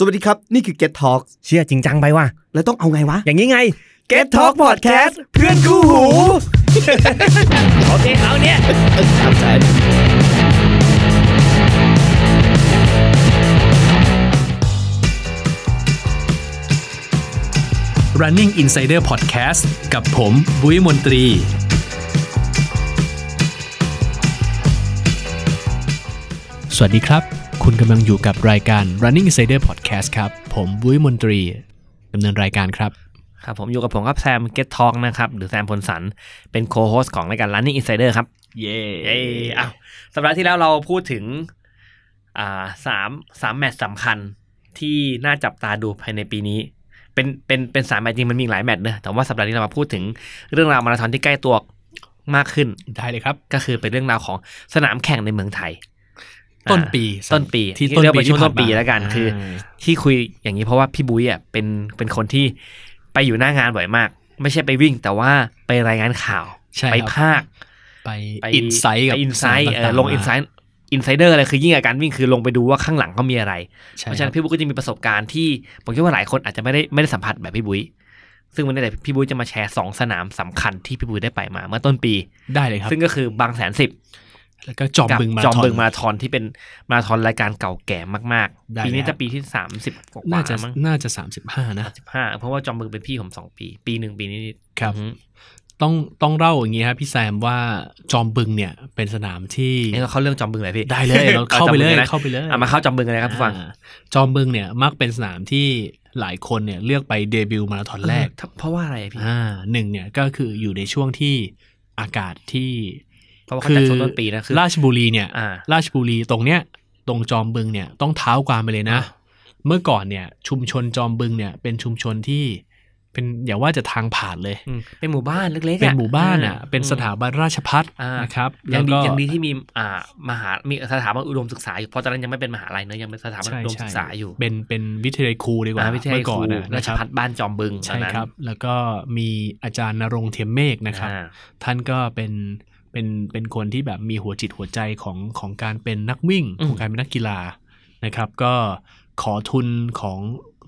สวัสดีครับ นี่คือ Get Talk เชื่อจริงจังไปว่ะแล้วต้องเอาไงวะ อย่างนี้ไง Get Talk Podcast เพื่อนคู่หู โอเคเอาเนี่ยครับใช่ Running Insider Podcast กับผมบุ้ยมนตรีสวัสดีครับ คุณกำลังอยู่กับรายการ Running Insider Podcast ครับ ผมบุ้ยมนตรีดำเนินรายการครับ ครับ ผมอยู่กับผมครับแซม Get Talk นะครับ หรือแซมพลสัน เป็นโคโฮสของรายการ Running Insider ครับ เย้เอ้ยอ้าวสัปดาห์ที่แล้วเราพูดถึงอ่าสามสามแมตช์สำคัญที่น่าจับตาดูภายในปีนี้ เป็นเป็นเป็นสามแมตช์จริงมันมีหลายแมตช์เนอะแต่ว่าสัปดาห์นี้เรามาพูดถึงเรื่องราวมาราธอนที่ใกล้ตัวมากขึ้นได้เลยครับ ก็คือเป็นเรื่องราวของสนามแข่งในเมืองไทย ต้นปีอ่าต้นปี ที่ต้นเรียกปีว่าช่วงที่ต้นปีผ่านมาแล้วกันอ่าคือ ที่คุยอย่างนี้เพราะว่าพี่บุ้ยอะเป็นเป็นคนที่ไปอยู่หน้างานบ่อยมาก ไม่ใช่ไปวิ่งแต่ว่าไปรายงานข่าวใช่ไปครับภาคไปไป inside กับ inside สารางๆลงมา inside insider อะไรคือยิ่งกว่าการวิ่งคือลงไปดูว่าข้างหลังเขามีอะไรใช่เพราะฉะนั้นคบพี่บุ้ยก็จะมีประสบการณ์ที่ผมคิดว่าหลายคนอาจจะไม่ได้ไม่ได้สัมผัสแบบพี่บุ้ยซึ่งวันนี้เดี๋ยวพี่บุ้ยจะมาแชร์สองสนามสำคัญที่พี่บุ้ยได้ไปมาเมื่อต้นปีได้เลยครับ ซึ่งก็คือบางแสนสิบ แล้วก็จอมกับบึงมาจอมราธอนบึงมาราธอนที่เป็นมาราธอนรายการเก่าแก่มากได้ๆปีนี้เลยจะปีที่สามสิบกว่าน่าจะๆมั้งน่าจะสามสิบห้านะสิบห้าเพราะว่าจอมบึงเป็นพี่ผมสองปี ปีหนึ่งปีนี้ครับอือฮึต้องต้องเล่าอย่างนี้ครับพี่แซมว่าจอมบึงเนี่ยเป็นสนามที่นี่เราเข้าเรื่องจอมบึงเลยพี่ได้เลยเราเข้าไปเลยอจอมบึงนะเข้าไปเลยอะมาเข้าจอมบึงกันเลยครับผู้ฟังอ่าจอมบึงเนี่ยมักเป็นสนามที่หลายคนเนี่ยเลือกไปเดบิวต์มาราธอนแรกเออเพราะว่าอะไรอะพี่อ่าหนึ่งเนี่ยก็คืออยู่ในช่วงที่อากาศที่ เพราะว่าเขาจัดช่วงต้นปีนะคือราชบุรีเนี่ยอ่าราชบุรีตรงเนี้ยตรงจอมบึงเนี่ยต้องเท้าความไปเลยนะ เมื่อก่อนเนี่ย ชุมชนจอมบึงเนี่ย เป็นชุมชนที่เป็นอย่าว่าจะทางผ่านเลยอืมเป็นหมู่บ้านเล็กๆเป็นอะหมู่บ้านอะเป็นสถาบันราชพัฒอ่านะครับยังดีแล้วก็ยังดีที่มีอ่ามหามีสถาบันอุดมศึกษาอยู่เพราะตอนนั้นยังไม่เป็นมหาลัยเนอะยังเป็นสถาบันใช่อุดมใช่ศึกษาอยู่ เป็นเป็นวิทยาลัยครูดีกว่าอ่าวิทยาลัยเมื่อคก่รูอนน่ะรานะชครับพัฒบ้านจอมบึงใช่ตอนนั้นครับ แล้วก็มีอาจารย์นรงค์เทียมเมฆนะครับอ่าท่านก็เป็น เป็นเป็นคนที่แบบมีหัวจิตหัวใจของของการเป็นนักวิ่งอืมของการเป็นนักกีฬานะครับ ก็ขอทุนของ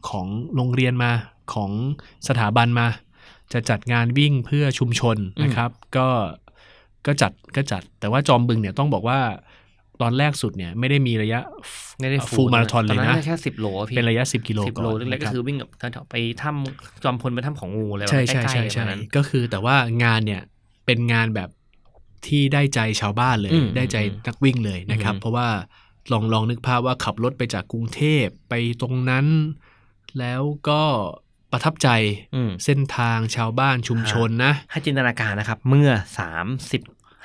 ของโรงเรียนมาของสถาบันมา จะจัดงานวิ่งเพื่อชุมชนนะครับ ก็ก็จัดก็จัด แต่ว่าจอมบึงเนี่ยต้องบอกว่าตอนแรกสุดเนี่ยไม่ได้มีระยะไม่ได้ฟูลมาราธอนเลยตนะแค่สิบโลอะพี่เป็นระยะ10กิโลสิบก่อนโลเล็กๆนะก็รับคือวิ่งกับแถวๆไปถ้ำจอมพลไปถ้ำของงูเลยใช่ใกใช่ล้ใช่ๆใช่นั้นก็คือแต่ว่างานเนี่ยเป็นงานแบบ ที่ได้ใจชาวบ้านเลยอืมได้ใจนักวิ่งเลยนะครับอืมเพราะว่าลองลองนึกภาพว่าขับรถไปจากกรุงเทพไปตรงนั้น แล้วก็ประทับใจอืมเส้นทางชาวบ้านชุมชนนะให้จินตนาการนะครับ เมื่อสามสิบ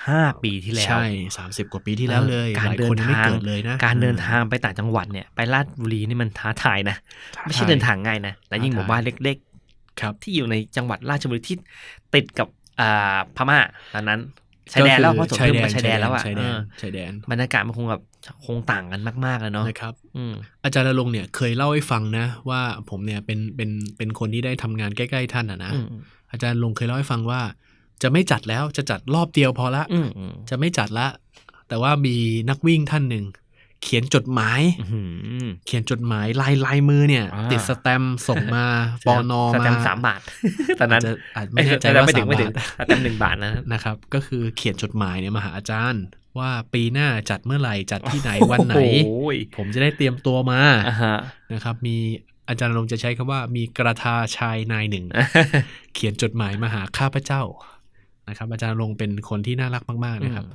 ห้าปีที่แล้ว ใช่สามสิบกว่าปีที่แล้วเลย การหลายเดิคนนยังไม่ทางเกิดเลยนะ การเดินทางไปต่างจังหวัดเนี่ยไปลาดบุรีนี่มันท้าทายนะ ไม่ใช่เดินทางง่ายนะ และยิ่งหมู่บ้านเล็กครับๆที่อยู่ในจังหวัดราชบุรีที่ติดกับอ่าพม่าตอนนั้น ชายแดนแล้วเพราะสมมติมันชายแดนแล้วอะชายแดเอนอชายแดนบรรยากาศมันคงแบบคงต่างกันมากๆเลยเนาะนะครับอืมอาจารย์ณรงค์เนี่ยเคยเล่าให้ฟังนะ ว่าผมเนี่ยเป็นเป็นเป็นคนที่ได้ทำงานใกล้ๆท่านอะนะอืมอาจารย์ลงเคยเล่าให้ฟังว่า จะไม่จัดแล้วจะจัดรอบเดียวพอละอืมอืมจะไม่จัดละ แต่ว่ามีนักวิ่งท่านหนึ่ง เขียนจดหมายอื้อหือเขียนจดหมายลายลายมือเนี่ยอ่าติดสแตมป์ส่งมาปอนอสมาแตมป์สามบาทตอนนั้นอาจจะอาจไม่แน่ใจเอ้ยว่าไม่ถึสางมไม่ถึงบาทสแตมป์หนึ่งบาทนะนะครับ ก็คือเขียนจดหมายเนี่ยมาหาอาจารย์ ว่าปีหน้าจัดเมื่อไหร่จัดที่ไหนวันไหนโอ้ยผมจะได้เตรียมตัวมาอ่าฮะนะครับ มีอาจารย์ลงค์จะใช้คำว่ามีกระทาชายนายหนึ่ง เขียนจดหมายมาหาข้าพเจ้า นะครับ อาจารย์ลงค์เป็นคนที่น่ารักมากๆนะครับ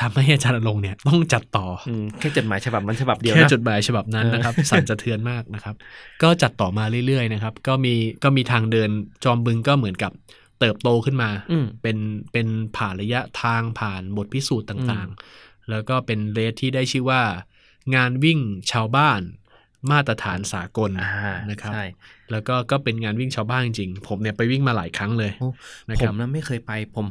ทำให้อาจารย์ลงค์เนี่ยต้องจัดต่ออืมแค่จดหมายฉบับมันฉบับเดียวแค่นะจดหมายฉบับนั้นนะครับสั่นสะเทือนมากนะครับ ก็จัดต่อมาเรื่อยๆนะครับ ก็มีก็มีทางเดินจอมบึงก็เหมือนกับเติบโตขึ้นมาอืมเป็นเป็นผ่านระยะทางผ่านบทพิสูจน์ต่างๆ แล้วก็เป็นเรสที่ได้ชื่อว่า งานวิ่งชาวบ้านมาตรฐานสากลอ่านะครับใช่ แล้วก็ก็เป็นงานวิ่งชาวบ้านจริงๆผมเนี่ยไปวิ่งมาหลายครั้งเลยโอ้นะผครับมนั้นไม่เคยไปผม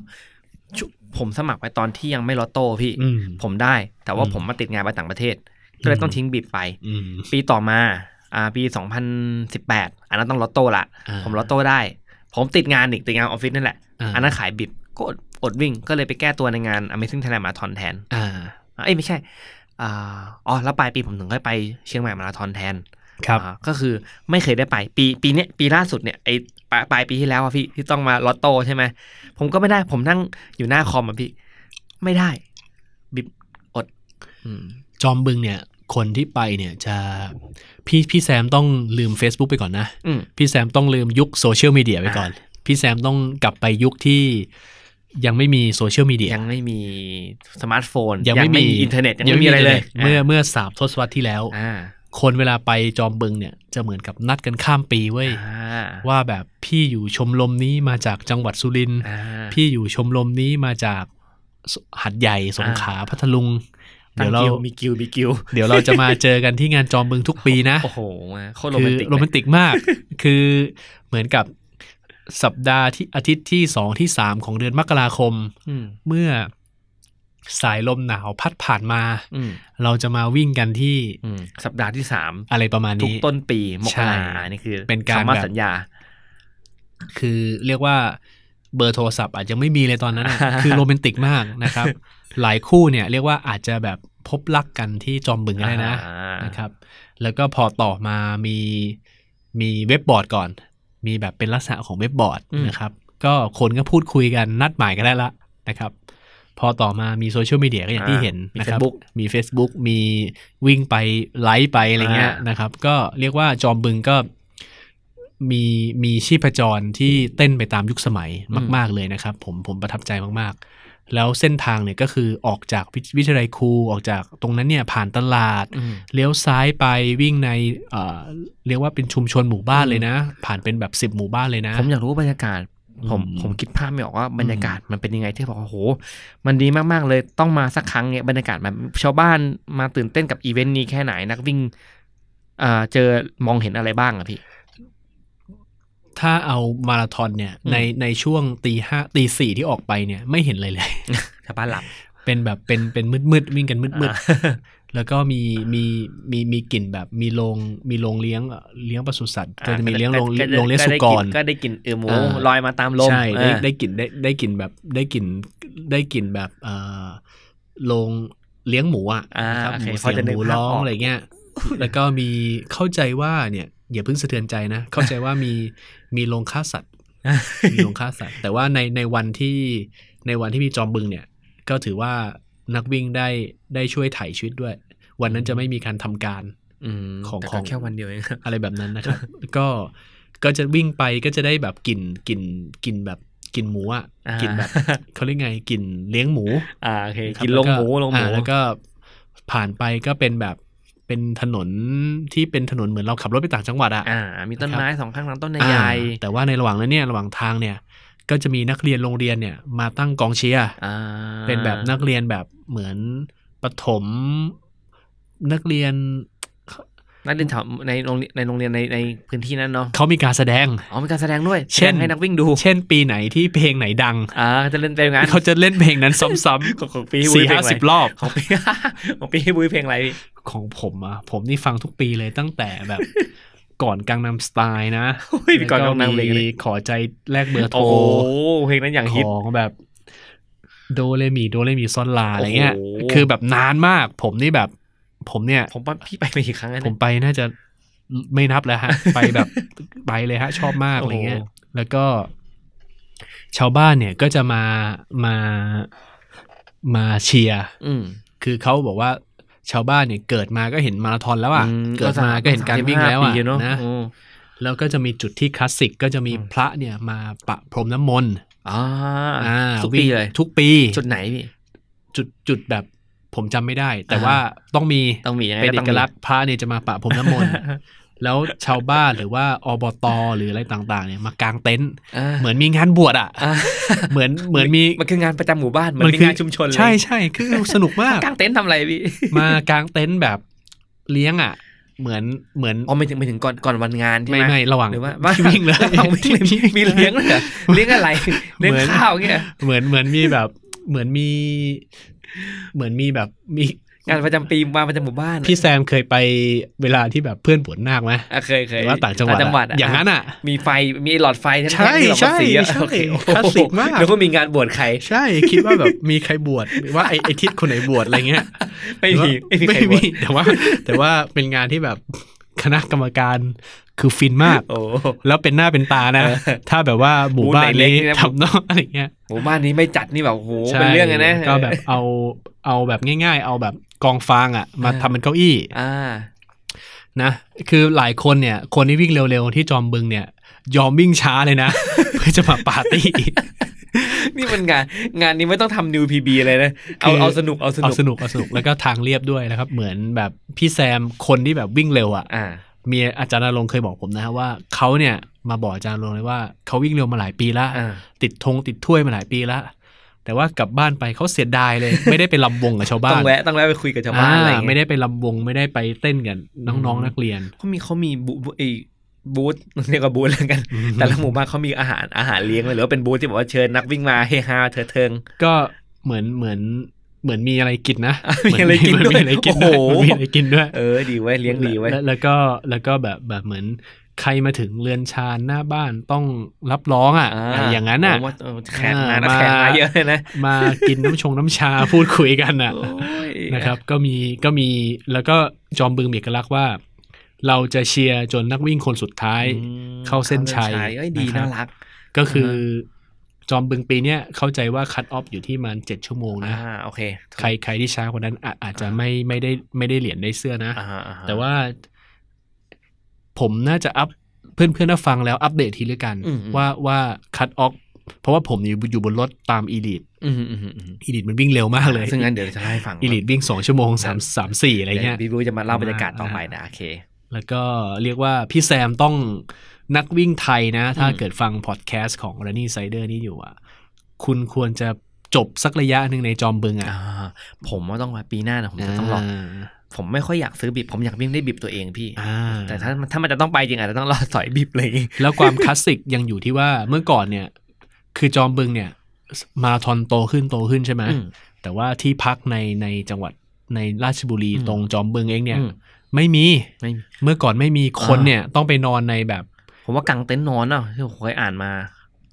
ชุผมสมัครไปตอนที่ยังไม่ลอตโต้พี่อืมผมได้ แต่ว่าอืมผมมาติดงานไปต่างประเทศ ก็เลยต้องทิ้งบิดไปอืมปีต่อมาอ่าปี 2018 อันนั้นต้องลอตโต้ละอ่าผมลอตโต้ได้ ผมติดงานอีกติดงานออฟฟิศนั่นแหละอ่าอันนั้นขายบิบก็อดอดวิ่งก็เลยไปแก้ตัวในงาน Amazing Thailand Marathon แทน อ่าเอ้ยไม่ใช่อ่าอ๋อแล้วปลายปีผมถึงค่อยไปเชียงใหม่มาราธอนแทน ครับอ่าก็คือไม่เคยได้ไปปีปีเนี้ยปีล่าสุดเนี่ยไอปลายปลายปีที่แล้วอะพี่ที่ต้องมาลอตโต้ใช่ไหมผมก็ไม่ได้ผมนั่งอยู่หน้าคอมอะพี่ ไม่ได้ บิบอดอืมจอมบึงเนี่ย คนที่ไปเนี่ยจะพี่พี่แซมต้องลืม Facebook ไปก่อนนะอืมพี่แซมต้องลืมยุคโซเชียลมีเดียไปก่อน พี่แซมต้องกลับไปยุคที่ยังไม่มีโซเชียลมีเดียยังไม่มีสมาร์ทโฟน ยังไม่มีอินเทอร์เน็ตยังไม่มีอะไรเลย เมื่อเมื่อสามทศวรรษที่แล้วอ่า คนเวลาไปจอมบึงเนี่ยจะเหมือนกับนัดกันข้ามปีเว้ยอ่าว่าแบบพี่อยู่ชมรมนี้มาจากจังหวัดสุรินทร์อ่าพี่อยู่ชมรมนี้มาจากสหัดใหญ่สงขลาพัทลุงตั้เดี๋งยวเรากิวมีกิวมีกิวเดี๋ยวเราจะมาเจอกันที่งานจอมบึงทุกปีนะโอ้โหมาโคตรโรคืแมอนติกโรแมนติกมาก คือเหมือนกับสัปดาห์ที่อาทิตย์ที่สองที่สามของเดือนมกราคมอืมเมื่อ สายลมหนาวพัดผ่านมาอืมเราจะมาวิ่งกันที่อืมสัปดาห์ที่สามอะไรประมาณทุกนี้ต้นปีมกใช่รานี่คือ เป็นการคำมั่นแบบสัญญา คือเรียกว่าเบอร์โทรศัพท์อาจจะไม่มีเลยตอนนั้นอะคือโรแมนติกมากนะครับ หลายคู่เนี่ยเรียกว่าอาจจะแบบพบรักกันที่จอมบึงก็ได้นะอ่านะครับ แล้วก็พอต่อมามีมีเว็บบอร์ดก่อน มีแบบเป็นลักษณะของเว็บบอร์ดนะครับ ก็คนก็พูดคุยกันนัดหมายกันได้ละนะครับ พอต่อมามีโซเชียลมีเดียก็อย่างที่เห็นมีนะครับ Facebook มี Facebook มีวิ่งไปไลฟ์ไปอะไรเงี้ยอ่านนะครับ ก็เรียกว่าจอมบึงก็มีมีชีพจรที่เต้นไปตามยุคสมัยมาก ๆ เลยนะครับ ผมผมประทับใจมากๆ แล้วเส้นทางเนี่ยก็คือออกจากวิวิทยาลัยครูออกจากตรงนั้นเนี่ยผ่านตลาดอืมเลี้ยวซ้ายไปวิ่งในเอ่อเรียกว่าเป็นชุมชนหมู่บ้านเลยนะ ผ่านเป็นแบบสิบหมู่บ้านเลยนะ ผมอยากรู้บรรยากาศ ผมอืมผมคิดภาพไม่ออกว่าบรรยากาศมันเป็นยังไงที่บอกว่าโห มันดีมากๆเลยต้องมาสักครั้งเนี่ยบรรยากาศแบบชาวบ้านมาตื่นเต้นกับอีเวนต์นี้แค่ไหนนักวิ่งเอ่อเจอมองเห็นอะไรบ้างอะพี่ ถ้าเอามาราธอนเนี่ยอืมในในช่วงตีห้าตีสี่ที่ออกไปเนี่ย ไม่เห็นเลยเลยชาวบ้านหลับเป็นแบบเป็นเป็นมืดมืดๆวิ่งกันมืดมืดอ่าๆ แล้วก็มีมีมีมีกลิ่นแบบมีโรงมีโรงเลี้ยงเอ่อเลี้ยงปศุสัตว์ก็จะมีเลี้ยงโรงก็ได้โรงเลี้ยงสุกรก็ได้กลิ่นเออหมูอ่าลอยมาตามลมใช่ได้อ่าได้กลิ่นได้ได้กลิ่นแบบได้กลิ่นได้กลิ่นแบบเอ่อโรงเลี้ยงหมูอะอ่านะครับโอหเคมูพอเสียงจะหนึกมูภาพร้องออกอะไรเงี้ยแล้วก็มีเข้าใจว่าเนี่ยอย่าเพิ่งสะเทือนใจนะ เข้าใจว่ามีมีโรงฆ่าสัตว์มีโรงฆ่าสัตว์ แต่ว่าในในวันที่ในวันที่มีจอมบึงเนี่ย ก็ถือว่า นักวิ่งได้ได้ช่วยถ่ายชีวิตด้วย วันนั้นจะไม่มีการทำการอืมของแต่ขก็องแค่วันเดียวเองอะไรแบบนั้นนะครับ ก็ก็จะวิ่งไปก็จะได้แบบกลิ่นกลิ่นกลิ่นแบบกลิ่นหมูอะอ่ากลิ่นแบบเขาเรียกไงกลิ่นเลี้ยงหมู อ่าโอเคนะครับกินลงหมูลงหมูอ่าแล้วก็ผ่านไปก็เป็นแบบเป็นถนนที่เป็นถนนเหมือนเราขับรถไปต่างจังหวัดอะอ่า มีต้นนะครับไม้สองข้างลำต้นอ่าใหญ่แต่ว่าในระหว่างนั้นเนี่ยระหว่างทางเนี่ย ก็จะมีนักเรียนโรงเรียนเนี่ยมาตั้งกองเชียร์ๆอ่าเป็นแบบนักเรียนแบบเหมือนประถมนักเรียนนักเรียนแถวในโรงเรียนในโรงเรียนในในพื้นที่นั้นเนาะเขามีการแสดงอ๋อมีการแสดงด้วย เช่นแสดงให้นักวิ่งดู เช่นปีไหนที่เพลงไหนดังอ่าจะเล่นเพลงงั้นเขาจะเล่นเพลงนั้นซ้ำของของปีๆบุ้สี่ยเพลห้างอะไรสิบรอบของปีของปีให้บุ้ยเพลงอะไรพี่ของผมอะผมนี่ฟังทุกปีเลยตั้งแต่แบบ ก่อนกังนำสไตล์นะโอ้ยก่อนกำลังเพลงมีเลยขอใจแลกเบอร์โทรโอ้โหเพลงนั้นอย่างฮิตของแบบ โดเรมีโดเรมีซอนลาอะไรเงี้ยโอ้โหคือแบบนานมาก ผมนี่แบบ ผมเนี่ย ผมว่าพี่ไปมากี่ครั้งแล้วผเนี่มยไปน่าจะไม่นับแล้วฮะ ไปแบบไปเลยฮะ ชอบมากโอ้อะโหไรเงี้ย แล้วก็ ชาวบ้านเนี่ยก็จะมามามาเชียร์อืมคือเขาบอกว่า ชาวบ้านเนี่ยเกิดมาก็เห็นมาราธอนแล้วอะมเกิดมาก็เห็นการวิ่งแล้ว35อะปีเนอะนะอืมแล้วก็จะมีจุดที่คลาสสิกก็จะมีอืมพระเนี่ยมาปะพรมน้ำมนต์อ่าอ่าทุกวิ่ปีงเลยทุกปี จุดไหนพี่จุดจุดแบบผมจำไม่ได้ แต่อ่าว่าต้องมีต้องมียังไงเป็นเอต้องกมีลักษณ์พระเนี่ยจะมาปะพรมน้ำมนต์ แล้วชาวบ้านหรือว่าอบตหรืออะไรต่าง ๆ เนี่ยมากางเต็นท์าเหมือนมีงานบวชอะอ่าเหมือนเหมือนมีมันคืองานประจำหมู่บ้านเหมือนมันมีคืองานชุมชนเลยใช่ใช่คือสนุกมากกางเต็นท์ทำอะไรพี่มากางเต็นท์แบบเลี้ยงอะเหมือนเหมือนอ๋อไม่ถึงไม่ถึงก่อนก่อนวันงานใช่ไหมไม่ไม่ระหว่างหรือว่าที่วิ่งเลยระหว่างวิ่งเลยมีเลี้ยงเลยเหรอเลี้ยงอะไรเลี้ยงเหมือนข้าวเงี้ยเหมือนเหมือนมีแบบเหมือนมี เหมือนมีแบบมี งานประจำปีมาประจำหมู่บ้าน พี่แซมเคยไปเวลาที่แบบเพื่อนบวชนาคไหมอะเคยเคหยรือว่าต่างจังหวัดต่จังหวัดอะอย่างนั้นอะ มีไฟ มีหลอดไฟแท่นๆใช่ที่เราใช่สีอะใช่โอเคโอ้โหคลาสสิกมาก แล้วก็มีงานบวชใคร ใช่ คิดว่าแบบมีใครบวชหรือว่าไอ้ไอ้ทิศคนไหนบวชอะไรเงี้ย ไม่มี ไม่มีใครบวชแต่ว่า แต่ว่าเป็นงานที่แบบคณะกรรมการคือฟินมากโอ้แล้วเป็นหน้าเป็นตานะเออถ้าแบบว่าหมู่บูธบ้านไหนเล็กนี้นี่นะทำเนาะอะไรเงี้ยหมู่บ้านนี้ไม่จัดนี่แบบโอ้โหใช่เป็นเรื่องเลยนะ ก็แบบเอาเอาแบบง่าย ๆ เอาแบบ กองฟางอะ มาเออทำเป็นเก้าอี้อ่านะคือหลายคนเนี่ย คนที่วิ่งเร็วๆที่จอมบึงเนี่ย ยอมวิ่งช้าเลยนะ เพื่อจะมาปาร์ตี้นี่มันงานงานนี้ไม่ต้องทำนิวพีบีเลยนะเอาคือเอาสนุกเอาสเอานุกสนุกเอาสนุกแล้วก็ทางเรียบด้วยนะครับ เหมือนแบบพี่แซมคนที่แบบวิ่งเร็วอะอ่ามีอาจารย์นรงค์เคยบอกผมนะฮะว่าเขาเนี่ยมาบอกอาจารย์นรงค์เลยว่าเขาวิ่งเร็วมาหลายปีละอ่าติดธงติดถ้วยมาหลายปีละ แต่ว่ากลับบ้านไปเขาเสียดายเลย ไม่ได้ไปลำวงกับชาวบ้าต้อนงแวะต้องแวะไปคุยกับชาวบ้านอะไรอย่างไม่เงี้ยได้ไปลำวงไม่ได้ไปเต้นกันน้องอืมๆนักเรียนเขามีเขามีบูไอ้บูธเรียกว่าบูธแล้วกันอืมแต่ละหมู่บ้านเขามีอาหารอาหารเลี้ยงเลยหรือว่าเป็นบูธที่บอกว่าเชิญนักวิ่งมาเฮฮาเถิดเทิง ก็เหมือนเหมือนเหมือนมีอะไรกินนะมีอะไรกินด้วยเหมือมีอะไรกินด้วยโอ้โหมีอะไรกินด้วย เออดีไว้ยเลี้ยงดีไว้ยแล้วแล้วก็แล้วก็แบบแบบเหมือน ใครมาถึงเรือนชานหน้าบ้านต้องรับร้องอะอะอย่างนั้นอะโว่าเออแขกมาอ่านะมาแขกมาเยอะเลยนะมากินน้ำชงน้ำชาพูดคุยกันอะโอ้ยนะครับ ก็มีก็มีแล้วก็จอมบึงมีเอกลักษณ์ว่า เราจะเชียร์จนนักวิ่งคนสุดท้ายอืมเข้าเส้นชัยเอ้ยดีนะครับน่ารัก ก็คือจอมบึงปีเนี้ยเข้าใจว่า cut off อยู่ที่มันเจ็ดชั่วโมงนะอ่าโอเค ใครใครที่ช้ากว่านั้นอาอาจจะไม่ไม่ได้ไม่ได้เหรียญได้เสื้อนะอ่าฮะอ่าฮะแต่ว่า ผมน่าจะ up เพื่อนเพื่อนๆถ้าฟังแล้วอัปเดตทีละกันอืมอืมว่าว่า cut off เพราะว่าผมอยู่อยู่บนรถตาม elite อืมอืมอืมอืม elite มันวิ่งเร็วมากเลย ซึ่งงั้นเดี๋ยวจะเล่าให้ฟัง elite วิ่งสองชั่วโมงสามสามสี่อะไรเงี้ยดี๋วพี่บุ้ยจะมาเล่าบรรยากาศต่อไปนะโอเค แล้วก็เรียกว่าพี่แซมต้องนักวิ่งไทยนะ ถ้าอืมเกิดฟังพอดแคสต์ของ Running Sider นี่อยู่อะคุณควรจะจบสักระยะหนึ่งในจอมบึงอะอ่าผมว่าต้องปีหน้านะผมจะต้องลอง ผมไม่ค่อยอยากซื้อบิบผมอยากวิ่งได้บิบตัวเองพี่อ่าแต่ถ้าถ้ามันจะต้องไปจริงอาจจะต้องรอสอยบิบเลย แล้วความคลาสสิกยังอยู่ที่ว่าเมื่อก่อนเนี่ย คือจอมบึงเนี่ย มาราธอนโตขึ้นโตขึ้นใช่ไหมอืมแต่ว่าที่พักในในจังหวัดในราชบุรีอืมตรงจอมบึงเองเนี่ยอืมไม่มีไม่มีเมื่อก่อนไม่มีคนอ่าเนี่ยต้องไปนอนในแบบ ผมว่ากางเต็นท์นอนอะที่ผมเคยอ่านมา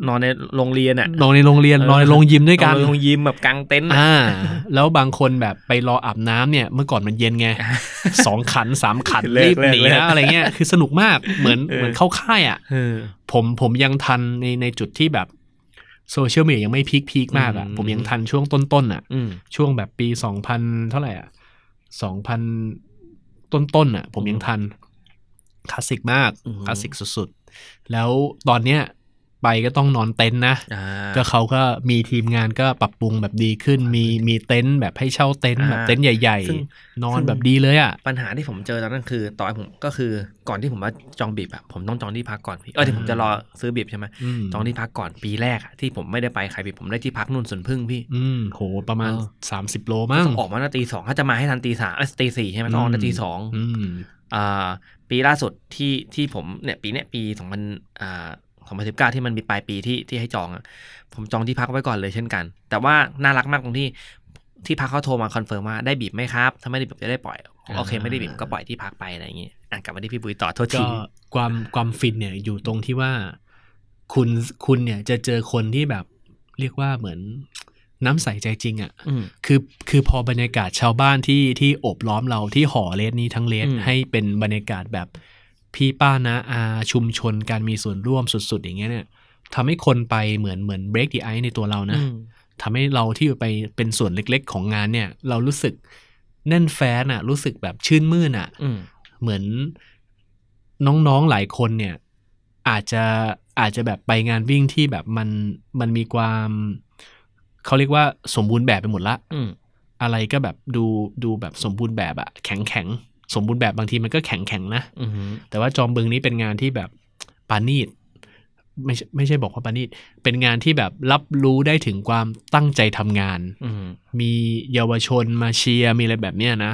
นอนในโรงเรียนอะนอนในโรงเรียนเออนอนในโรงยิมด้วยกันนอในโรงยิมแบบกางเต็นท์อะอ่า แล้วบางคนแบบไปรออาบน้ำเนี่ย เมื่อก่อนมันเย็นไงสองขันสามขันเลิกรีบเลิกหนีเลิกนะอะไรเงี้ยคือสนุกมากเหมือนเออเหมือนเข้าค่ายอะเออผมผมยังทันในในจุดที่แบบโซเชียลมีเดียยังไม่ peak peak มากอะอืมผมยังทันช่วงต้นๆอะอืมช่วงแบบปีสองพันเท่าไหร่อะสองพันต้นๆอะ ผมยังทันคลาสสิกมากอืมคลาสสิกสุดๆ แล้วตอนเนี้ย ไปก็ต้องนอนเต็นท์นะอ่าก็เขาก็มีทีมงานก็ปรับปรุงแบบดีขึ้น มีมีเต็นท์แบบให้เช่าเต็นท์อ่าแบบเต็นท์ใหญ่ซึ่งๆนอนซึ่งแบบดีเลยอะปัญหาที่ผมเจอตอนนั้นคือตอนผมก็คือก่อนที่ผมมาจอง bib อะผมต้องจองที่พักก่อนพี่เออที่ผมจะรอซื้อ bib ใช่ไหมอืมจองที่พักก่อนปีแรกอะที่ผมไม่ได้ไปใคร bib ผมได้ที่พักนู่นสวนผึ้งพี่ อืมโหประมาณเออสามสิบโลมั้งต้องออกมาตั้งตีสองถ้าจะมาให้ทันตีสามเอ้ยตีสี่ใช่ไหมต้องออกตั้งตีสองอืมอ่าปีล่าสุดที่ที่ผมเนี่ยปีเนี้ยปีสองพันอ่า สองพันสิบเก้าที่มันมีปลายปีที่ที่ให้จองอะผมจองที่พักไว้ก่อนเลยเช่นกัน แต่ว่าน่ารักมากตรงที่ที่พักเขาโทรมา confirm ว่าได้ bib ไหมครับ ถ้าไม่ได้ bib จะได้ปล่อย โอเค ไม่ได้บีบก็ปล่อยที่พักไปอะไรอย่างงี้อะกลับมาที่พี่บุยต่อโทษก็ทีความความฟินเนี่ยอยู่ตรงที่ว่า คุณคุณเนี่ยจะเจอคนที่แบบเรียกว่าเหมือนน้ำใสใจจริงอะ่ะอืมคือคือพอบรรยากาศชาวบ้านที่ที่โอบล้อมเราที่หอเลสนี้ทั้งเลสอืมให้เป็นบรรยากาศแบบ พี่ป้านะอาชุมชนการมีส่วนร่วมสุด ๆ อย่างเงี้ยเนี่ยทำให้คนไปเหมือนเหมือน break the ice ในตัวเรานะอืมทำให้เราที่ไปเป็นส่วนเล็ก ๆ ของงานเนี่ย เรารู้สึกแน่นแฟ้นอะรู้สึกแบบชื่นมื่นอะอืมเหมือนน้องๆหลายคนเนี่ย อาจจะอาจจะแบบไปงานวิ่งที่แบบมันมันมีความเขาเรียกว่าสมบูรณ์แบบไปหมดละอืมอะไรก็แบบดูดูแบบสมบูรณ์แบบอะแข็งแข็งๆ สมบูรณ์แบบบางทีมันก็แข็งแข็งๆนะอืมแต่ว่าจอมบึงนี้เป็นงานที่แบบปานีตไม่ใช่ไม่ใช่บอกว่าปานีตเป็นงานที่แบบรับรู้ได้ถึงความตั้งใจทำงานอืมมีเยาวชนมาเชียร์มีอะไรแบบเนี้ยนะ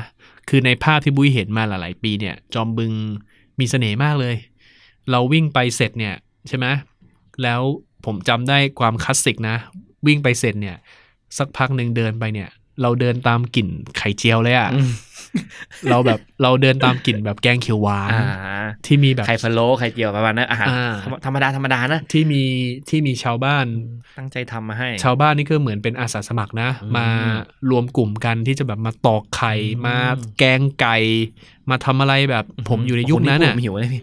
คือในภาพที่บุ้ยเห็นมาหลาย ๆ ปีเนี่ย จอมบึงมีเสน่ห์มากเลย เราวิ่งไปเสร็จเนี่ยใช่ไหมแล้วผมจำได้ความคลาสสิกนะ วิ่งไปเสร็จเนี่ย สักพักหนึ่งเดินไปเนี่ย เราเดินตามกลิ่นไข่เจียวเลยอะอืมเราแบบเราเดินตามกลิ่นแบบแกงเขียวหวานอ่าที่มีแบบไข่พะโล้ไข่เจียวประมาณนั้นอาหารอ่าธรรมดาธรรมดานะที่มีที่มีชาวบ้านตั้งใจทำมาให้ ชาวบ้านนี่ก็เหมือนเป็นอาสาสมัครนะอืมมารวมกลุ่มกันที่จะแบบมาตอกไข่อืมมาแกงไก่มาทำอะไรแบบผมอยู่ในยุคนั้นอะอะหิวเลยพี่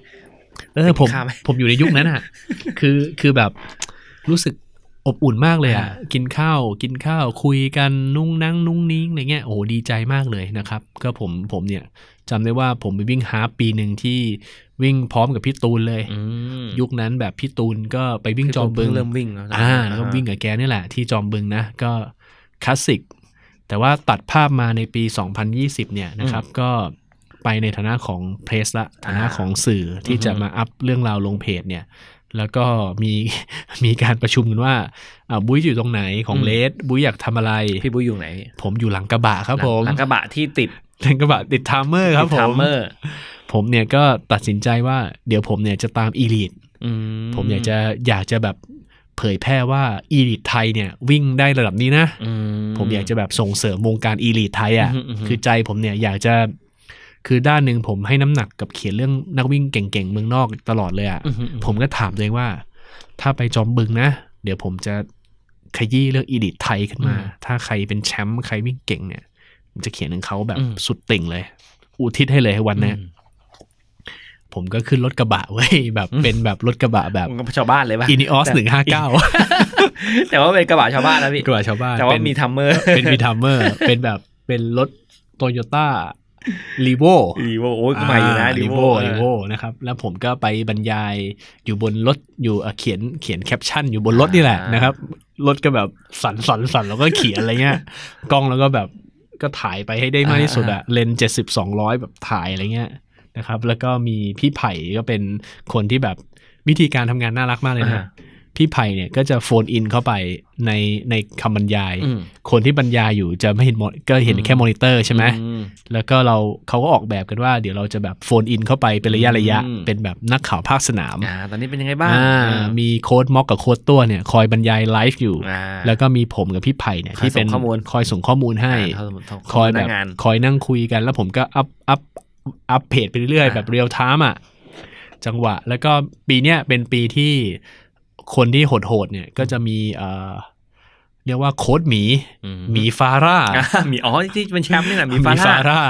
เออผมจะกินข้าวไหมผมอยู่ในยุคนั้นอะ คือคือแบบรู้สึก อบอุ่นมากเลยอะอ่ากินข้าวกินข้าวคุยกันนุ่งนั่งนุ่งนิ้งอะไรเงี้ยโอ้โหดีใจมากเลยนะครับ ก็ผมผมเนี่ยจำได้ว่าผมไปวิ่งฮาล์ฟปีหนึ่งที่วิ่งพร้อมกับพี่ตูนเลยอืมยุคนั้นแบบพี่ตูนก็ไปวิ่งจอมบึงเริ่มวิ่งแล้วนะอ่าแล้วก็วิ่งกับแกนี่แหละ ที่จอมบึงนะก็คลาสสิกแต่ว่าตัดภาพมาในปี 2020 เนี่ยนะครับ ก็ไปในฐานะของเพรสละฐานะของสื่อที่จะมาอัพเรื่องราวลงเพจเนี่ย แล้วก็มีมีการประชุมกันว่าอ่าบุ้ยอยู่ตรงไหนของเลสบุ้ยอยากทำอะไร พี่บุ้ยอยู่ไหนพี่ผมอยู่หลังกระบะครับผมหลังกระบะที่ติดหลังกระบะติด timer ครับ timer ผมเนี่ยก็ตัดสินใจว่าเดี๋ยวผมเนี่ยจะตาม elite ผมอยากจะอยากจะแบบเผยแพร่ว่า elite ไทยเนี่ยวิ่งได้ระดับนี้นะ ผมอยากจะแบบส่งเสริมวงการ elite ไทยอะอือฮึอือฮึคือใจผมเนี่ยอยากจะ คือด้านหนึ่งผมให้น้ำหนักกับเขียนเรื่องนักวิ่งเก่งๆเมืองนอกตลอดเลยอะอือฮึผมก็ถามตัวเองว่า ถ้าไปจอมบึงนะ เดี๋ยวผมจะขยี้เรื่อง elite ไทยขึ้นมา ถ้าใครเป็นแชมป์ใครวิ่งเก่งเนี่ยผมจะเขียนถึงเขาแบบสุดติ่งเลย อุทิศให้เลยวันเนี้ยอืมผมก็ขึ้นรถกระบะไว้ยแบบเป็นแบบรถกระบะแบบมันก็ชาวบ้านเลยป่ะอินิออสหนึ่งห้าเก้าแต่ว่าเป็นกระบะชาวบ้านนะพี่กระบะชาวบ้านแต่ว่าเป็นมี timer เป็นมี timer เป็นแบบเป็นรถโตโยต้า รีโวรีโวโอ้ยก็ใหม่อยู่นะรีรีโวโวรีโวนะครับ แล้วผมก็ไปบรรยายอยู่บนรถอยู่เอ่อเขียนเขียนแคปชั่นอยู่บนรถนี่แหละนะครับ รถก็แบบสั่นสั่นสั่นแล้วก็เขียนอะไรเงี้ย กล้องแล้วก็แบบก็ถ่ายไปให้ได้มากที่สุดอะเลนเจ็ดสิบสองร้อยแบบถ่ายอะไรเงี้ยนะครับ แล้วก็มีพี่ไผ่ก็เป็นคนที่แบบวิธีการทำงานน่ารักมากเลยนะ พี่ไผ่เนี่ยก็จะ phone in เข้าไปในในคำบรรยายอืมคนที่บรรยายอยู่จะไม่เห็นมอก็เห็นแค่มอนิเตอร์ใช่ไหมอืมแล้วก็เราเขาก็ออกแบบกันว่า เดี๋ยวเราจะแบบ phone in เข้าไปเป็นระยะระยะอืมเป็นแบบนักข่าวภาคสนามอ่าตอนนี้เป็นยังไงบ้างอ่ามีโค้ชม็อกกับโค้ชตัวเนี่ยคอยบรรยายไลฟ์อยู่อ่าแล้วก็มีผมกับพี่ไผ่เนี่ยคอยที่เป็นส่งข้อมูลคอยส่งข้อมูลให้อ่าเท่าๆคอยแบบหน้างานคอยนั่งคุยกัน แล้วผมก็ up up up page ไปเรื่อยๆอ่าแบบ real time อะจังหวะ แล้วก็ปีเนี้ยเป็นปีที่ คนที่โหดๆเนี่ยก็จะมีเอ่อเรียกว่าโค้ดหมีอืมหมีฟาร่าอ่ามีอ๋อที่เป็นแชมป์นี่แหละมีหฟามีฟาร่าร่า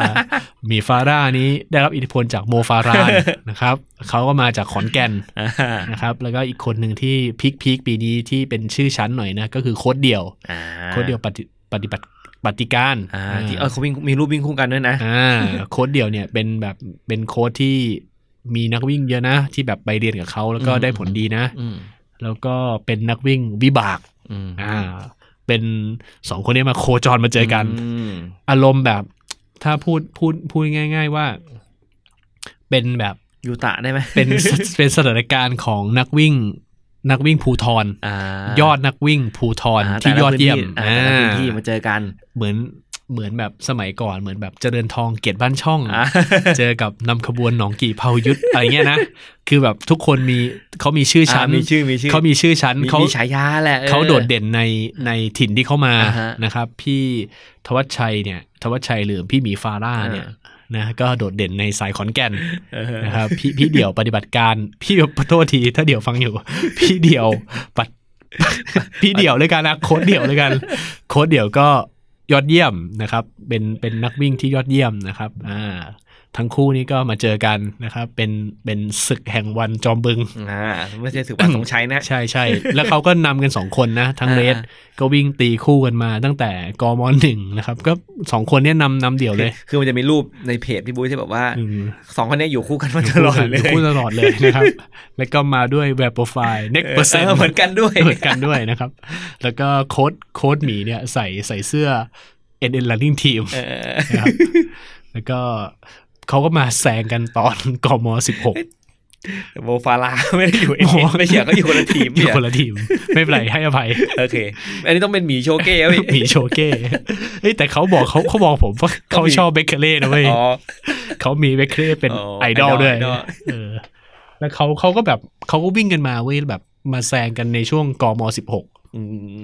หมีฟาร่านี้ได้รับอิทธิพลจากโมฟารานนะครับเขาก็มาจากขอนแก่นอ่านะครับ แล้วก็อีกคนหนึ่งที่พีคพีคปีนี้ที่เป็นชื่อชั้นหน่อยนะ ก็คือโค้ดเดี่ยวอ่าโค้ดเดี่ยวปฏิปฏิบัติปฏิการอ่าที่เออเขาวิ่งมีรูปวิ่งคู่กันด้วยนะอ่าโค้ดเดี่ยวเนี่ยเป็นแบบเป็นโค้ดที่มีนักวิ่งเยอะนะ ที่แบบไปเรียนกับเขาแล้วก็อืมได้ผลดีนะอืม แล้วก็เป็นนักวิ่งวิบากอืมอ่า เป็นสองคนนี้มาโคจรมาเจอกันมอารมณ์แบบ ถ้าพูดพูดพูดง่าย ๆ ว่า เป็นแบบยูตะได้ไหมเป็นเป็นสถานการณ์ของนักวิ่ง นักวิ่งภูทรอ่ายอดนักวิ่งภูทราที่แต่ละยอดเยี่ยมพื้นที่อ่าแต่ละพื้นที่อ่ามาเจอกัน เหมือน เหมือนแบบสมัยก่อนเหมือนแบบเจริญทองเกียรติบ้านช่องอ่าเจอกับนำขบวนหนองกี่เผายุทธอะไรเงี้ยนะ คือแบบทุกคนมีเขามีชื่อชั้นอ่ามีชื่อมีชื่อเขามีชื่อชั้นมีเขามีฉายาแหละออเขาโดดเด่นในในถิ่นที่เขามาอ่าฮะนะครับ พี่ทวัชชัยเนี่ยทวัชชัยหรือพี่หมีฟาร่าเนี่ยนะก็โดดเด่นในสายขอนแก่นเออนะครับพี่พี่เดี่ยวปฏิบัติการพี่ขอโทษทีถ้าเดี่ยวฟังอยู่ พี่เดี่ยวปัดพี่เดี่ยวเลยกันนะโค้ดเดี่ยวเลยกัน โค้ดเดี่ยวก็ ยอดเยี่ยมนะครับ เป็นเป็นนักวิ่งที่ยอดเยี่ยมนะครับ อ่า ทั้งคู่นี้ก็มาเจอกันนะครับ เป็นเป็นศึกแห่งวันจอมบึงอ่าไม่ใช่ถือว่าสงชัยนะ ใช่ใช่แล้วเขาก็นำกันสองคนนะ ทั้งอ่าเรสก็วิ่งตีคู่กันมาตั้งแต่กมหนึ่งนะครับ ก็สองคนเนี้ยนำนำเดี่ยวเลย คือมันจะมีรูปในเพจพี่บุ้ยที่แบบว่าอืมสองคนเนี้อยู่คู่กันมาตลอดเลยคู่ตลอดเลยนะครับ แล้วก็มาด้วยแบบโปรไฟล์ next เออ percent เหมือนกันด้วยเหมือนกันด้วยนะครับ แล้วก็โค้ดโค้ดหมีเนี่ยใส่ใส่เสื้อ NN Running Team เออนะครับแล้วก็ เขาก็มาแซงกันตอนกมสิบหกโมฟาลาไม่ได้อยู่เอ็นไม่เฉียก็อยู่คนละทีมอยู่เนี่ยคนละทีม ไม่เป็นไรให้อภัย โอเค อันนี้ต้องเป็นหมีโชเก้เว้ยหมีโชเก้เฮ้ยแต่เขาบอกเขาเขาบอกผมว่าเขาชอบเบเกเล่นะเว้ยอ๋อเขามีเบเกเล่เป็นอ๋อไอดอลไอดอลด้วยไอดอลเออ แล้วเขาเขาก็แบบเขาก็วิ่งกันมาเว้ยแบบมาแซงกันในช่วงกมสิบหกอื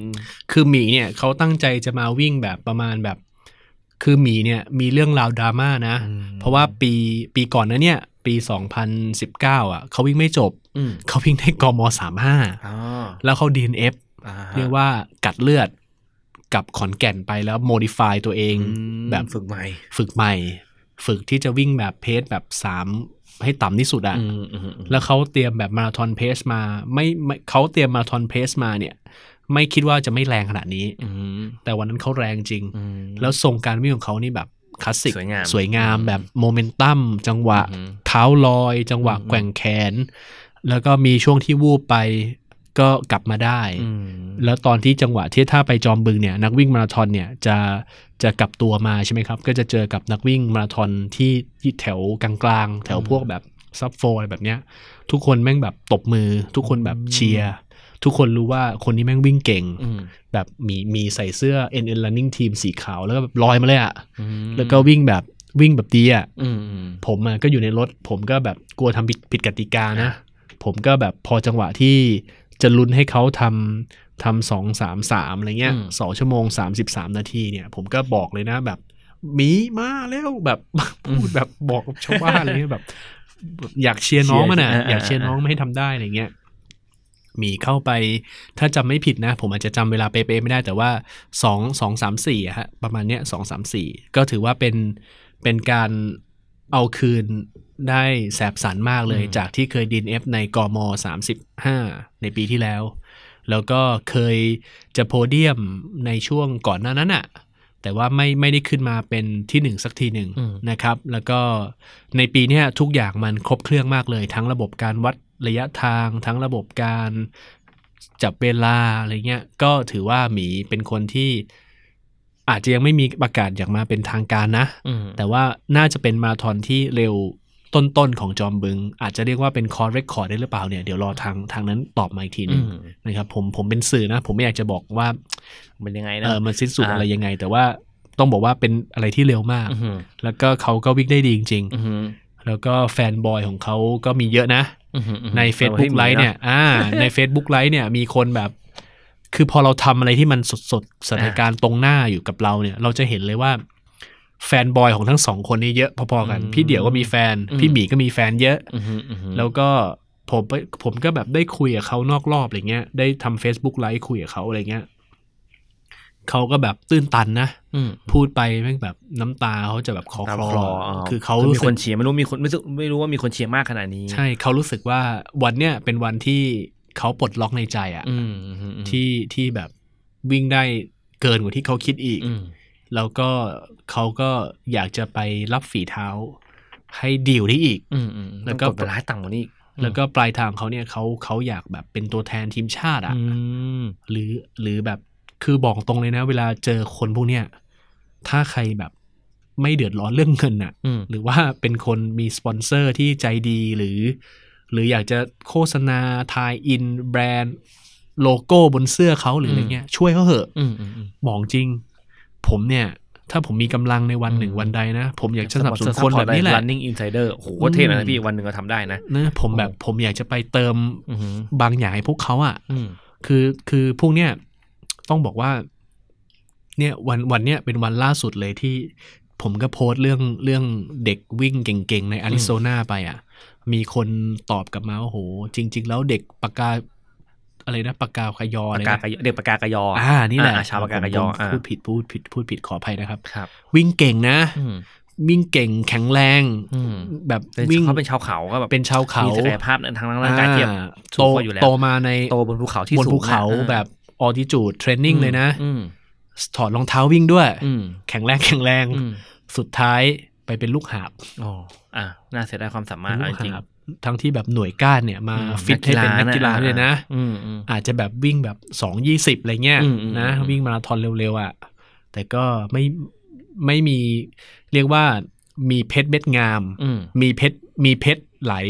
มคือหมีเนี่ยเขาตั้งใจจะมาวิ่งแบบประมาณแบบ คือหมีเนี่ยมีเรื่องราวดราม่านะอืมเพราะว่าปีปีก่อนนะเนี่ย ปี 2019 อะเขาวิ่งไม่จบอืมเขาวิ่งได้กมอ๋อ35แล้วเขา DNF อ่าฮะเรียกว่ากัดเลือดกับขอนแก่นไปแล้วโมดิฟายตัวเองอืมแบบฝึกใหม่ ฝึกใหม่ ฝึกที่จะวิ่งแบบเพสแบบ3ให้ต่ำที่สุดอะอืมอืมอืมแล้วเขาเตรียมแบบมาราธอนเพสมาไม่ไม่เขาเตรียมมาราธอนเพสมาเนี่ย ไม่คิดว่าจะไม่แรงขนาดนี้อืมแต่วันนั้นเขาแรงจริงอืม แล้วทรงการวิ่งของเขานี่แบบคลาสสิกสวยงามสวยงามแบบโมเมนตัมจังหวะอืมเท้าลอย จังหวะอืมแกว่งแขน แล้วก็มีช่วงที่วูบไปก็กลับมาได้อืมแล้วตอนที่จังหวะที่ถ้าไปจอมบึงเนี่ยนักวิ่งมาราธอนเนี่ยจะจะกลับตัวมาใช่ไหมครับ ก็จะเจอกับนักวิ่งมาราธอนที่ที่แถวกลางๆ แถวพวกแบบซับโฟอะไรแบบเนี้ย ทุกคนแม่งแบบตบมือ ทุกคนแบบเชียร์ ทุกคนรู้ว่าคนนี้แม่งวิ่งเก่งอืมแบบมีมีใส่เสื้อ NN Running Team สีขาว แล้วก็แบบลอยมาเลยอะอืมแล้วก็วิ่งแบบวิ่งแบบดีอะอืมอืมผมอะก็อยู่ในรถ ผมก็แบบกลัวทำผิดผิดกติกานะ ผมก็แบบพอจังหวะที่จะลุ้นให้เขาทำทำสองสามสามอะไรเงี้ยสองชั่วโมงสามสิบสามนาทีเนี่ย ผมก็บอกเลยนะแบบหมีมาแล้วแบบพูดแบบบอกกับชาวบ้านอะไรเงี้ยแบบ อยากเชียร์น้องมันอะอยากเชียร์น้องไม่ให้ทำได้อะไรเงี้ยห มีเข้าไป ถ้าจำไม่ผิดนะ ผมอาจจะจำเวลาเป๊ะๆไม่ได้แต่ว่าสองสองสามสี่อะฮะประมาณเนี้ยสองสามสี่ก็ถือว่าเป็นเป็นการเอาคืนได้แสบสันมากเลยอืมจากที่เคยดินเอฟในกมสามสิบห้าในปีที่แล้ว แล้วก็เคยจะโพเดียมในช่วงก่อนหน้านั้นอะแต่ว่าไม่ไม่ได้ขึ้นมาเป็นที่หนึ่งสักทีหนึ่งอืมนะครับ แล้วก็ในปีเนี้ยทุกอย่างมันครบเครื่องมากเลย ทั้งระบบการวัด ระยะทางทั้งระบบการจับเวลาอะไรเงี้ย ก็ถือว่าหมีเป็นคนที่อาจจะยังไม่มีประกาศอย่างมาเป็นทางการนะอืมแต่ว่าน่าจะเป็นมาราธอนที่เร็วต้นๆของจอมบึง อาจจะเรียกว่าเป็นคอร์เรคคอร์ดได้หรือเปล่าเนี่ย เดี๋ยวรอทางทางนั้นตอบมาอีกทีหนึงอืมนะครับผมผมเป็นสื่อนะ ผมไม่อยากจะบอกว่าเป็นยังไงเอนะอมันสิ้นสุดอ่าอะไรยังไง แต่ว่าต้องบอกว่าเป็นอะไรที่เร็วมากอืมแล้วก็เขาก็วิ่งได้ดีจริงอืมๆแล้วก็แฟนบอยของเขาก็มีเยอะนะอืมอืม ใน Facebook ไลฟ์เนี่ย อ่า ใน Facebook ไลฟ์เนี่ยมีคนแบบ คือพอเราทำอะไรที่มันสดๆสถานการณ์ตรงหน้าอยู่กับเราเนี่ย เราจะเห็นเลยว่า แฟนบอยของทั้งสองคนนี้เยอะพอๆกัน พี่เดี่ยวก็มีแฟน พี่หมีก็มีแฟนเยอะอืมอืมอืมแล้วก็ผมไปผมก็แบบได้คุยกับเขานอกรอบอะไรเงี้ย ได้ทำ Facebook ไลฟ์คุยกับเขาอะไรเงี้ย เขาก็แบบตื้นตันนะอืมพูดไปแม่งแบบน้ำตาเขาจะแบบคลอตามคลอคลอคือเขามีรู้สึคกนเชียร์ไม่รู้มีคนไม่รู้ไม่รู้ว่ามีคนเชียร์มากขนาดนี้ ใช่เขารู้สึกว่าวันเนี้ยเป็นวันที่เขาปลดล็อกในใจอะอืมอืมอืมที่ที่แบบวิ่งได้เกินกว่าที่เขาคิดอีกอืมแล้วก็เขาก็อยากจะไปรับฝีเท้า ให้ดีลได้อีกอืมอืมแล้วก็ต้องดเวลาให้ต่ำกว่านี้อีกแล้วก็ปลายทางเขาเนี่ยเขาเขาอยากแบบเป็นตัวแทนทีมชาติอะอืมหรือหรือแบบ คือบอกตรงเลยนะ เวลาเจอคนพวกเนี้ยถ้าใครแบบไม่เดือดร้อนเรื่องเงินอะอืมหรือว่าเป็นคนมีสปอนเซอร์ที่ใจดีหรือ หรืออยากจะโฆษณา tie-in แบรนด์โลโก้บนเสื้อเขาหรืออะไรเงี้ย ช่วยเขาเถอะอืมอืมอืมบอกจริง ผมเนี่ย ถ้าผมมีกำลังในวันหนึ่งอืมวันใดนะ ผมอยากจะสนับสนุนคนแบบนี้แหละ running insider โอ้โหเท่นะอืมพี่วันหนึ่งก็ทำได้นะนะ ผมแบบผมอยากจะไปเติมอืมบางอย่างให้พวกเขาอะ่ะอืมคือคือพวกเนี้ย ต้องบอกว่า เนี่ยวันวันเนี้ยเป็นวันล่าสุดเลยที่ผมก็โพสต์เรื่องเรื่องเด็กวิ่งเก่งๆ ในอาริโซนาไปอะ มีคนตอบกลับมาว่าโห จริง ๆ แล้วเด็กปากกาอะไรนะปากกาขยอปาอะไรกกานะกะยอเด็กปากกากะยออะอ่านี่แหละอ่าชาวปากกากะยอผมผมอ่าพูดผิดพูดผิดพูดผิดขออภัยนะครับครับ วิ่งเก่งนะอืมวิ่งเก่งแข็งแรงอืมแบบเป็นวิ่งเขาเป็นชาวเขาก็แบบเป็นชาวเขามีศักยภาพทางร่างกายเทียบอ่าสูโตงกว่าอยู่แล้วโตมาในโตบนภูเขาที่บนสูงภูเขาอะแบบ ออ t ิจูดเทรนนิ่งเลยนะอืมถอดรองเท้าวิ่งด้วยอืมแข็งแรงแข็งแรงอืมสุดท้ายไปเป็นลูกหาบอ๋ออะน่าเสียดายความสามารถเป็นเอาลูกจริงหาบทั้งที่แบบหน่วยก้านเนี่ยๆมาอืฟิตให้เป็นนักกีฬาเลยนะอืมอืมอาจจะแบบวิ่งแบบสองยี่สิบอะไรเงี้ยอืมอืมนะอืมวิ่งมาราธอนเร็วๆอะแต่ก็ไม่ไม่มีเรียกว่ามีเพชรเม็ดงามอืมมีเพชรมีเพชรหลาย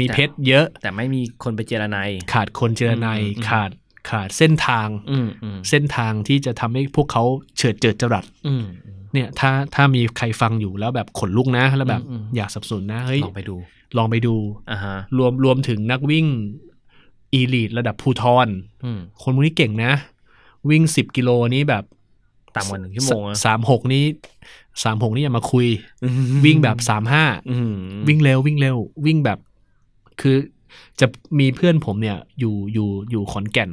มีเพชรเยอะ แต่ไม่มีคนไปเจรนายขาดคนเจรนายอืมอืมขาด ขาดเส้นทางอืมอืมเส้นทางที่จะทำให้พวกเขาเฉิดเจิดจรัสอืมเนี่ยถ้าถ้ามีใครฟังอยู่แล้วแบบขนลุกนะ แล้วแบบอืมอืมอยากสับสนนะเฮ้ยลองไปดู ลองไปดูอ่าฮะรวมรวมถึงนักวิ่งอีลีดระดับภูทรอืมคนพวกนี้เก่งนะ วิ่งสิบกิโลนี้แบบต่ำกว่าหนึ่งชั่วโมงอะสามหกนี้สามหกนี่อย่ามาคุย วิ่งแบบสามห้าอืมวิ่งเร็ววิ่งเร็ว วิ่งแบบ คือ จะมีเพื่อนผมเนี่ยอยู่อยู่อยู่ขอนแก่น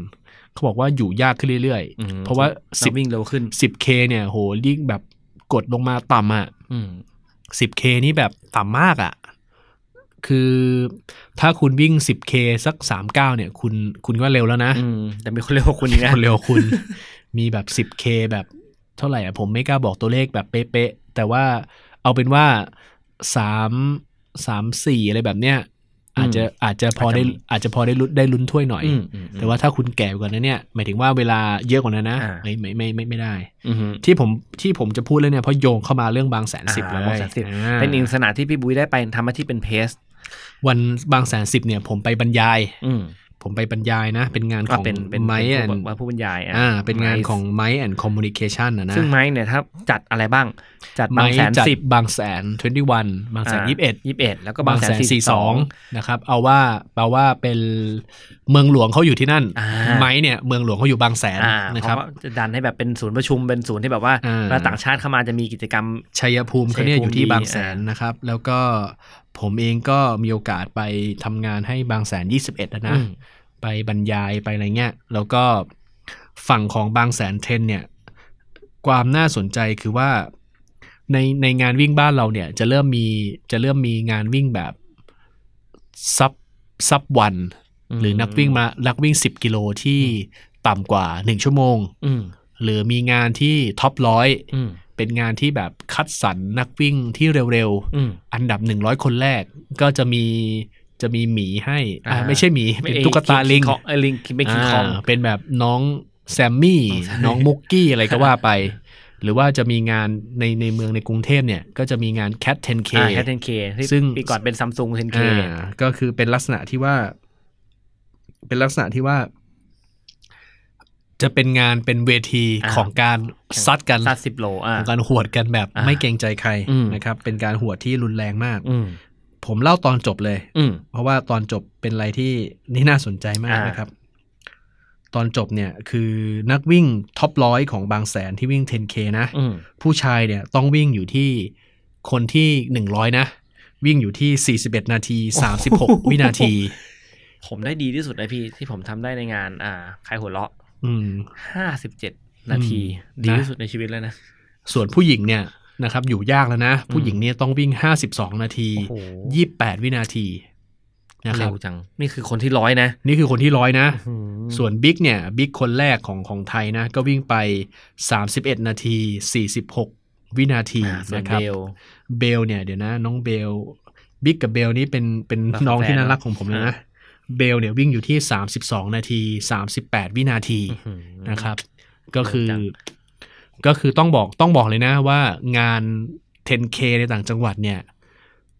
เขาบอกว่าอยู่ยากขึ้นเรื่อยอืมๆเพราะว่าสิสิบบวิ่งเร็วขึ้นสิบเคเนี่ยโหยิ่งแบบกดลงมาต่ำอะอืมสิบเคนี่แบบต่ำมากอะ คือถ้าคุณวิ่งสิบเคสักสามเก้าเนี่ย คุณคุณก็เร็วแล้วนะอืมแต่มีคนเร็วกว่าคุณอีกนะคนเร็วกว่าคุณ มีแบบสิบเคแบบเท่าไหร่อะผมไม่กล้าบอกตัวเลขแบบเป๊ะๆแต่ว่าเอาเป็นว่าสามสามสี่อะไรแบบเนี้ย อาจจะอาจจะพอได้อาจจะพอได้ลุ้นได้ลุ้นถ้วยหน่อยอืมอืมแต่ว่าถ้าคุณแก่กว่านั้นเนี่ยหมายถึงว่าเวลาเยอะกว่านั้นนะอ่าไม่ไม่ไม่ไม่ไม่ได้อืมที่ผมที่ผมจะพูดเลยเนี่ยเพราะโยงเข้ามาเรื่องบางแสนสิบเลอ่ายบางแสนสิบอ่าเป็นอินสนามที่พี่บุ้ยได้ไปทำหน้าที่เป็นเพสวันบางแสนสิบเนี่ยผมไปบรรยายอืมผมไปบรรยายนะ เป็นงานขก็องเป็นเป็นไม้เป็นแอนผู้ว่าผู้บรรยายะอ่าเป็นงานไมค์ของไม้แอนคอมมูนิเคชันนะนะซึ่งไม้เนี่ยถ้าจัดอะไรบ้าง จัดบางแสนจัดสิบบางแสนทเวนตี้วันบางแสนยี่สิบเอ็ดยี่สิบเอ็ดแล้วก็บาบางงแสแสนนสี่สี่สสอองงนะครับ เอาว่าแปลว่าเป็นเมืองหลวงเขาอยู่ที่นั่นอ่าไม้เนี่ยเมืองหลวงเขาอยู่บางแสนอ่านะเพครับราะว่าจะดันให้แบบเป็นศูนย์ประชุมเป็นศูนย์ที่แบบว่าอ่าเวลาต่างชาติเข้ามาจะมีกิจกรรมชัยภูมิเขาเนี่ยชัยภูมิอยู่ที่ดีบางแสนอ่านนะครับ แล้วก็ผมเองก็มีโอกาสไปทำงานให้บางแสน21นะนะอืมไปบรรยายไปอะไรเงี้ยแล้วก็ฝั่งของบางแสนเทรนเนี่ยความน่าสนใจคือว่า ในในงานวิ่งบ้านเราเนี่ย จะเริ่มมีจะเริ่มมีงานวิ่งแบบ sub sub one หรือนักวิ่งมานักวิ่ง10กิโลที่ต่ำกว่า1ชั่วโมงอืมหรือมีงานที่ top ร้อยอืมเป็นงานที่แบบคัดสรรนักวิ่งที่เร็วอืมๆอันดับ100คนแรก ก็จะมีจะมีหมีให้อ่าอ่าไม่ใช่หมี เป็นไอ้ตุ๊กตาลิงคิของไอ้ลิงเป็นคิงคองอ่าเป็นแบบน้องแซมมี่อ๋อใช่น้องมุกกี้อะไรก็ว่าไป หรือว่าจะมีงานในในเมืองในกรุงเทพเนี่ย ก็จะมีงาน Cat 10K อ่าแค่ 10K ที่ซึ่งปีก่อนเป็นซัมซุง 10K อ่าก็คือเป็นลักษณะที่ว่า เป็นลักษณะที่ว่า จะเป็นงานเป็นเวทีอ่าของการซัดกันซัดสิบโลอ่าของการหวดกันแบบอ่าไม่เกรงใจใครอืมนะครับ เป็นการหวดที่รุนแรงมากอืมผมเล่าตอนจบเลยอืมเพราะว่าตอนจบเป็นอะไรที่นี่น่าสนใจมากอ่านนะครับ ตอนจบเนี่ยคือนักวิ่งท็อปร้อยของบางแสนที่วิ่ง 10K นะอืมผู้ชายเนี่ยต้องวิ่งอยู่ที่คนที่หนึ่งร้อยนะ วิ่งอยู่ที่ 41 นาที 36 วินาที ผมได้ดีที่สุดเลยพี่ ที่ผมทำได้ในงาน อ่าใครหัวเราะอืมห้าสิบเจ็ดนาทีอืมดีนะที่สุดในชีวิตแล้วนะ ส่วนผู้หญิงเนี่ยนะครับอยู่ยากแล้วนะ ผู้หญิงเนี่ยต้องวิ่ง 52 นาทีโอ้โห28 วินาที นะครับเร็วจัง นี่คือคนที่ร้อยนะ นี่คือคนที่ร้อยนะอืมส่วนบิ๊กเนี่ยบิ๊กคนแรกของของไทยนะ ก็วิ่งไป 31 นาที 46 วินาทีอ่าส่วนนะครับเบลเบลเนี่ยเดี๋ยวนะ น้องเบลบิ๊กกับเบลนี่เป็นเป็นรักน้องที่แฟนน่าเนอะรักของผมเลยอ่านะเบลเนี่ยวิ่งอยู่ที่ 32 นาที 38 วินาทีอื้อหือนะครับ ก็คือเร็วจังก็คือต้องบอกต้องบอกเลยนะว่างาน 10K ในต่างจังหวัดเนี่ย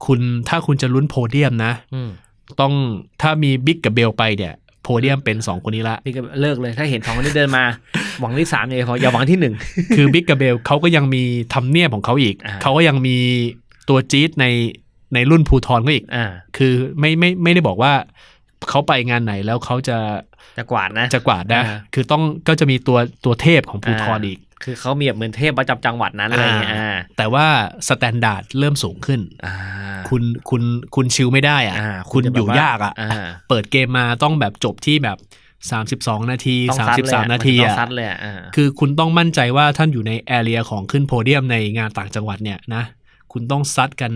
คุณถ้าคุณจะลุ้นโพเดียมนะอืม ต้องถ้ามีบิ๊กกับเบลไปเนี่ยโพเดียมเป็น 2 คนนี้ละพี่ก็เลิกเลยถ้าเห็นสองคนนี้เดินมา หวังที่สามเนี่ยพออย่าหวังที่หนึ่งคือบิ๊กกับเบลเขาก็ยังมีทำเนียบของเขาอีกอ่าเขาก็ยังมีตัวจี๊ดในในรุ่นภูทรก็อีกอ่าคือไม่ไม่ไม่ได้บอกว่าเขาไปงานไหนแล้วเขาจะจะกวาดนะ จะกวาดนะอ่าคือต้องก็จะมีตัวตัวเทพของภูธรอีก คือเขามีแบบเหมือนเทพประจำจังหวัดนั้นอะไรอย่างเงี้ยอ่าอ่าแต่ว่า standard เริ่มสูงขึ้นอ่าคุณคุณคุณ chill ไม่ได้อะอ่าคุณจะอแบบยู่ว่ยากอะอ่าเปิดเกมมาต้องแบบจบที่แบบ32นาทีต้องซัดเลยอะ33นาทีต้ออะงซัดเลยอะอ่าคือคุณต้องมั่นใจว่าท่านอยู่ใน area ของขึ้นโพเดียมในงานต่างจังหวัดเนี่ยนะ คุณต้องซัดกัน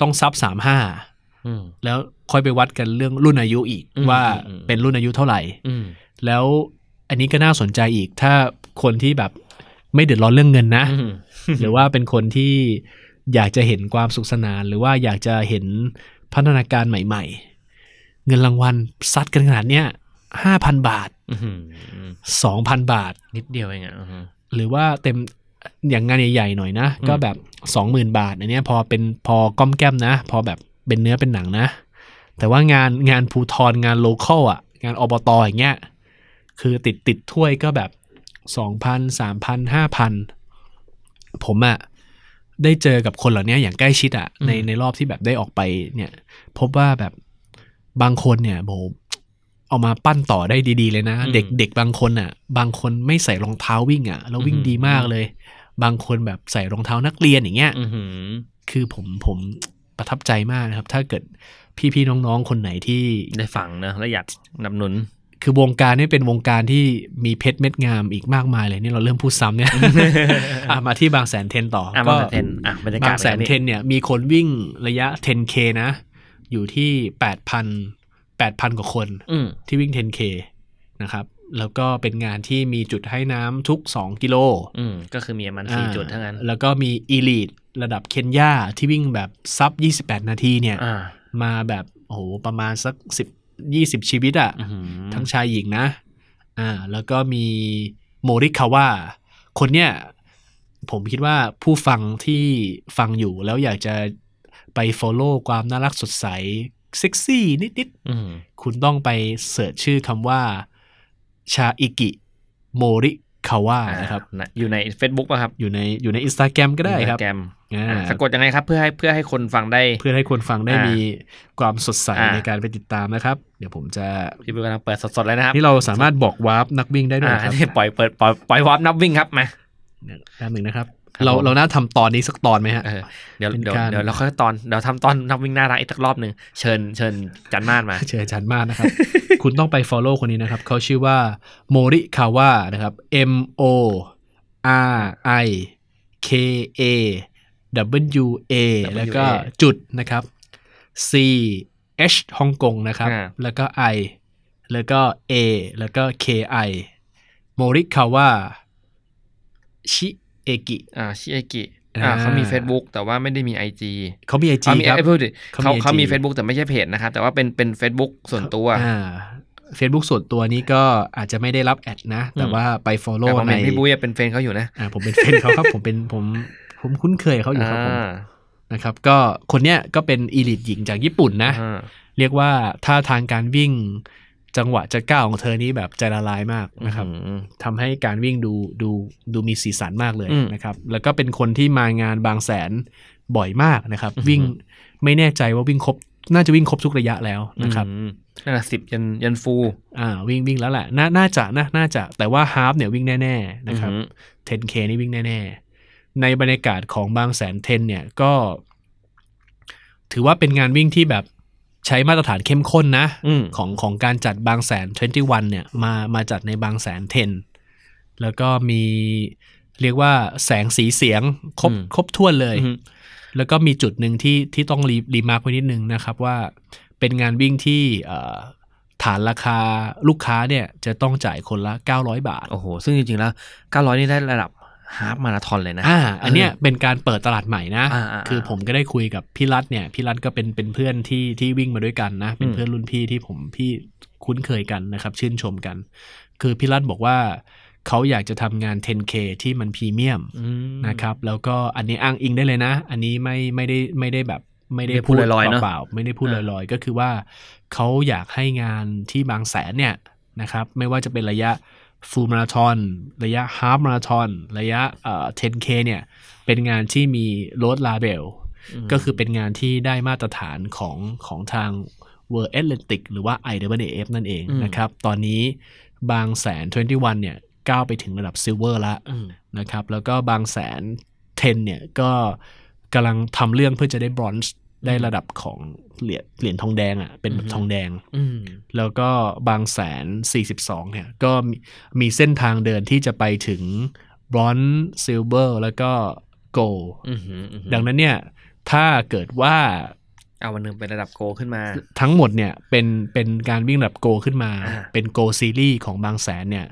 ต้อง sub 35อืมแล้วค่อยไปวัดกันเรื่องรุ่นอายุอีกอืมว่าอืมเป็นรุ่นอายุเท่าไหร่อืมแล้วอันนี้ก็น่าสนใจอีกถ้าคนที่แบบ ไม่เดือดร้อนเรื่องเงินนะอืมหรือว่าเป็นคนที่อยากจะเห็นความสุขสนาน หรือว่าอยากจะเห็นพัฒนาการใหม่ ๆ เงินรางวัลซัดกันขนาดเนี้ยห้าพันบาทอื้อหือสองพันบาท นิดเดียวเองอะอือหือหรือว่าเต็มอย่างงานใหญ่ๆหน่อยนะอืมก็แบบสองหมื่นบาทอันเนี้ยพอเป็นพอก้อมแก้มนะ พอแบบเป็นเนื้อเป็นหนังนะ แต่ว่างานงานภูทรงานโลคอลอะ งานอบตอย่างเงี้ยคือติดติดถ้วยก็แบบ สองพันสามพันห้าพันผมอะได้เจอกับคนเหล่านี้อย่างใกล้ชิดอะในในรอบที่แบบได้ออกไปเนี่ย พบว่าแบบบางคนเนี่ยโบเอามาปั้นต่อได้ดี ๆ เลยนะ เด็กเด็กบางคนอะบางคนไม่ใส่รองเท้าวิ่งอะแล้ววิ่งดีมากเลย บางคนแบบใส่รองเท้านักเรียนอย่างเงี้ยอือหือคือผมผมประทับใจมากนะครับ ถ้าเกิดพี่ๆน้องๆคนไหนที่ได้ฟังเนอะแล้วอยากนำหนุน คือวงการนี้เป็นวงการที่มีเพชรเม็ดงามอีกมากมายเลยนี่เราเริ่มพูดซ้ำเนี่ยอะมาที่บางแสนเทนต่ออะก็บางแสนเทนอะบรรยากาศบางแสนเทนเนี่ยมีคนวิ่งระยะ 10K นะ อยู่ที่ 8,000 8,000 กว่าคนอืมที่วิ่ง 10K นะครับแล้วก็เป็นงานที่มีจุดให้น้ำทุก 2 กิโลอืมก็คือมีประมันสี่อ่าจุดเท่านั้น แล้วก็มีอีลีทระดับเคนยาที่วิ่งแบบซับ 28 นาทีเนี่ยอ่ามาแบบโอ้โหประมาณสัก 10 20ชีวิตอะอื้อหือทั้งชายหญิงนะ อ่า แล้วก็มีโมริคาวะคนเนี้ยผมคิดว่าผู้ฟังที่ฟังอยู่แล้วอยากจะไป follow ความน่ารักสดใส เซ็กซี่นิดอืมๆคุณต้องไปเสิร์ชชื่อคำว่า ชาอิกิ โมริ คาวะนะครับอ่าอยู่ใน Facebook ป่ะครับอยู่ในอยู่ในอินสตาแกรมก็ได้ครับแกรมอ่าสะกดยังไงครับเพื่อให้เพื่อให้คนฟังได้ เพื่อให้คนฟังได้อ่ามีมีความสดใสอ่าในการไปติดตามนะครับ เดี๋ยวผมจะพี่เบิร์ดกำลังเปิดสดๆเลยนะครับนี่เราสามารถบอก warp นักวิ่งได้ด้วยอ่าครับนี่ปล่อยเปิดปล่อยปล่อย warp นักวิ่งครับมาเนี่ยแป๊บหนึ่งนะครับครับ เราผมเราน่าทำตอนนี้สักตอนไหมฮะเออเดี๋ยวเป็นเดี๋ยวการเดี๋ยวเราค่อยตอนเดี๋ยวทำตอนนักวิ่งน่ารักอีกสักรอบหนึ่งเชิญเชิญจันมานมา เชิญอาจารย์มากนะครับ คุณต้องไป follow คนนี้นะครับเขาชื่อว่าโมริคาวะนะครับ M O R I K A W A แล้วก็จุดนะครับ C H ฮ่องกงนะครับอ่าแล้วก็ I แล้วก็ A แล้วก็ K I โมริคาวะชิ เอกิอ่าชิเอกิอ่าอ่าเขามี Facebook แต่ว่าไม่ได้มี IG เขามีไอจีเขามีครับเอ้ยพูดดิเขามีเขา IG เขามี Facebook แต่ไม่ใช่เพจนะครับ แต่ว่าเป็นเป็น Facebook ส่วนตัวอ่า Facebook ส่วนตัวนี้ก็อาจจะไม่ได้รับแอดนะ แต่อืมว่าไปแต่ follow ผมในเห็นพี่บุ้ยเป็นแฟนเขาอยู่นะอ่าผมเป็นเฟนเขาครับผมเป็นผมผมคุ้นเคยเขาอยู่ครับผมอ่านะครับก็คนเนี้ยก็เป็นอีลิทหญิงจากญี่ปุ่นนะอ่าเรียกว่าท่าทางการวิ่ง จังหวะจะก้าวของเธอนี้แบบใจละลายมากนะครับอืมทำให้การวิ่งดูดูดูมีสีสันมากเลยอืมนะครับ แล้วก็เป็นคนที่มางานบางแสนบ่อยมากนะครับอือหือวิ่งไม่แน่ใจว่าวิ่งครบ น่าจะวิ่งครบทุกระยะแล้วนะครับอืมนั่นแหละสิบยันยันฟูอ่าวิ่งวิ่งแล้วแหละน่าน่าจะนะน่าจะแต่ว่าฮาฟเนี่ยวิ่งแน่ ๆ นะครับอือหือ 10K นี่วิ่งแน่ ๆ ในบรรยากาศของบางแสนเทนเนี่ยก็ ถือว่าเป็นงานวิ่งที่แบบ ใช้มาตรฐานเข้มข้นนะอืมของของการจัดบางแสน 21 เนี่ยมามาจัดในบางแสน 10 แล้วก็มีเรียกว่าแสงสีเสียงครบอืมครบถ้วนเลยอืมแล้วก็มีจุดหนึ่งที่ที่ต้อง re remark ไว้นิดนึงนะครับว่าเป็นงานวิ่งที่เอ่อฐานราคาลูกค้าเนี่ยจะต้องจ่ายคนละ 900 บาท โอ้โห ซึ่งจริง ๆ แล้ว 900 นี่ได้ระดับ half marathon เลยนะอ่าอันเนี้ยเป็นการเปิดตลาดใหม่นะอ่าอ่าอ่าคือผมก็ได้คุยกับพี่รัฐเนี่ยพี่รัฐก็เป็นเป็นเพื่อนที่ที่วิ่งมาด้วยกันนะ เป็นอืมเพื่อนรุ่นพี่ที่ผมพี่คุ้นเคยกันนะครับ ชื่นชมกัน คือพี่รัฐบอกว่าเขาอยากจะทำงาน 10K ที่มันพรีเมียมอืมนะครับ แล้วก็อันนี้อ้างอิงได้เลยนะ อันนี้ไม่ไม่ได้ไม่ได้แบบไม่ได้ไม่พูดลอยๆเนอะเปล่าๆไม่ได้พูดลอ่าอยๆ ก็คือว่าเขาอยากให้งานที่บางแสนเนี่ยนะครับ ไม่ว่าจะเป็นระยะ ฟูลมาราทอนระยะฮาล์ฟมาราทอนระยะเอ่อ 10K เนี่ย เป็นงานที่มีโรดลาเบลมก็คือเป็นงานที่ได้มาตรฐานของของทาง World Athletics หรือว่า IAAF นั่นเองอืมนะครับ ตอนนี้บางแสน 21 เนี่ย ก้าวไปถึงระดับ silver ละอืมนะครับ แล้วก็บางแสน 10 เนี่ย ก็กำลังทำเรื่องเพื่อจะได้บรอนซ์ ได้ระดับของเหรียญเหรียญทองแดงอะ่ะเป็นแบบอือฮึทองแดงอืมแล้วก็บางแสน42เนี่ย ก็มีมีเส้นทางเดินที่จะไปถึง bronze silver แล้วก็โกลอืมอืมอืมดังนั้นเนี่ย ถ้าเกิดว่าเอาวันหนึ่งเป็นระดับโกขึ้นมา ทั้งหมดเนี่ยเป็นเป็นการวิ่งระดับโกขึ้นมาอ่าเป็นโกซีรีส์ของบางแสนเนี่ย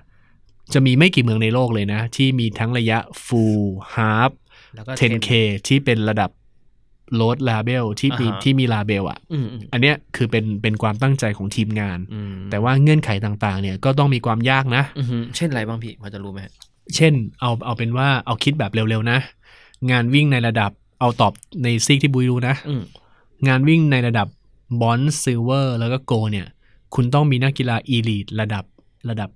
จะมีไม่กี่เมืองในโลกเลยนะ ที่มีทั้งระยะ full half แล้วก็ 10k ที่เป็นระดับ load label ที่มีอ่าฮะที่มี label อะอืมอืมอันเนี้ยคือเป็นเป็นความตั้งใจของทีมงานอืมแต่ว่าเงื่อนไขต่างๆ เนี่ยก็ต้องมีความยากนะอืมเช่นอะไรบ้างพี่พอจะรู้ไหมฮะเช่นเอาเอาเป็นว่าเอาคิดแบบเร็วๆนะ งานวิ่งในระดับเอาตอบในซีกที่บุ้ยรู้นะอืมงานวิ่งในระดับ bronze silver แล้วก็ gold เนี่ย คุณต้องมีนักกีฬา elite ระดับระดับ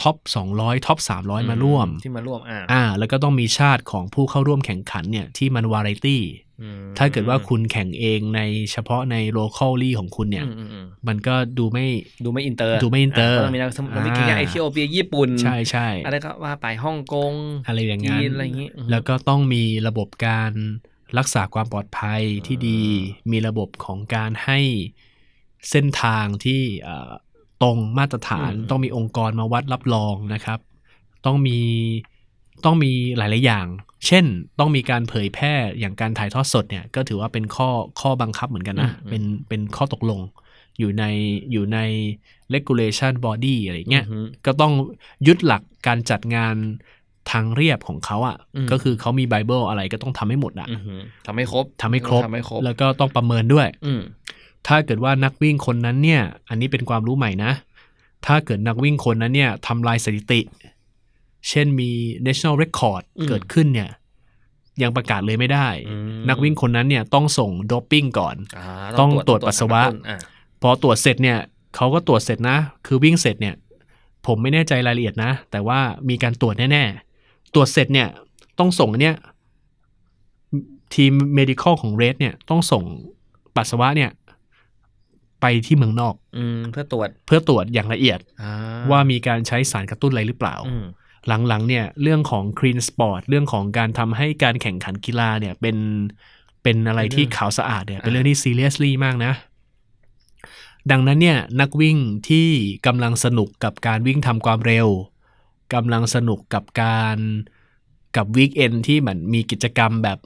top 200 top 300 มาร่วม ที่มาร่วมอ่าอ่า แล้วก็ต้องมีชาติของผู้เข้าร่วมแข่งขันเนี่ยที่มันวาไรตี้อืม ถ้าเกิดว่าคุณแข่งเองในเฉพาะใน local ลี่ของคุณเนี่ยอืมอืมอืมมันก็ดูไม่ดูไม่อินเตอร์ ดูไม่ อะต้องมีนักสมมันมีอ่ากินอย่างเอธิโอเปียญี่ปุ่น ใช่ใช่อะไรก็ว่าไปฮ่องกง อะไรอย่างนั้นจีนอะไรอย่างงี้อืมแล้วก็ต้องมีระบบการรักษาความปลอดภัยที่ดี มีระบบของการให้เส้นทางที่เอ่อตรงมาตรฐาน ต้องมีองค์กรมาวัดรับรองนะครับ ต้องมี ต้องมีหลาย ๆ อย่าง เช่น ต้องมีการเผยแพร่อย่างการถ่ายทอดสดเนี่ย ก็ถือว่าเป็นข้อข้อบังคับเหมือนกันนะ เป็นเป็นข้อตกลงอยู่ในอยู่ใน regulation body อะไรเงี้ยอืมก็ต้องยึดหลักการจัดงานทางเรียบของเขาอะ่ะอืมก็คือเขามีไบเบิลอะไรก็ต้องทำให้หมดอะ่ะอืมทำให้ครบทำให้ครบทำให้ครบ แล้วก็ต้องประเมินด้วยอืมถ้าเกิดว่านักวิ่งคนนั้นเนี่ย อันนี้เป็นความรู้ใหม่นะ ถ้าเกิดนักวิ่งคนนั้นเนี่ยทำลายสถิติ เช่นมี national record อืมเกิดขึ้นเนี่ย ยังประกาศเลยไม่ได้อืมนักวิ่งคนนั้นเนี่ยต้องส่งโดปปิ้งก่อนาต้องตรวจปัสสาวะกรตุ้นอ่าพอตรวจเสร็จเนี่ยเขาก็ตรวจเสร็จนะ คือวิ่งเสร็จเนี่ย ผมไม่แน่ใจรายละเอียดนะ แต่ว่ามีการตรวจแน่ๆ ตรวจเสร็จเนี่ยต้องส่งอันเนี่ยทีม medical ของเรดเนี่ยต้องส่งปัสสาวะเนี่ยไปที่เมืองนอกอืมเพื่อตรวจเพื่อตรวจอย่างละเอียดอ่ว่ามีการใช้สารกระตุ้นอะไรหรือเปล่าอืม หลังๆเนี่ยเรื่องของ clean sport เรื่องของการทำให้การแข่งขันกีฬาเนี่ยเป็นเป็นอะไรที่ขาวสะอาดเนี่ยเป็นเรื่องที่ seriously มากนะ ดังนั้นเนี่ยนักวิ่งที่กำลังสนุกกับการวิ่งทำความเร็วกำลังสนุกกับการกับวีคเอนที่เหมือนมีกิจกรรมแบบ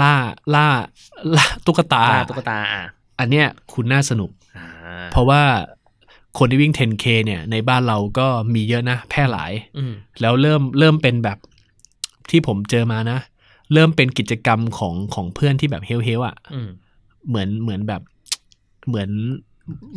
ล่าล่าล่าตุ๊กตาตาตุ๊กตาอะอันเนี้ยคุณน่าสนุกอ่าเพราะว่า คนที่วิ่ง 10K เนี่ย ในบ้านเราก็มีเยอะนะ แพร่หลายอืมแล้วเริ่มเริ่มเป็นแบบที่ผมเจอมานะ เริ่มเป็นกิจกรรมของของเพื่อนที่แบบเฮลเฮลอะอืมเหมือนเหมือนแบบเหมือน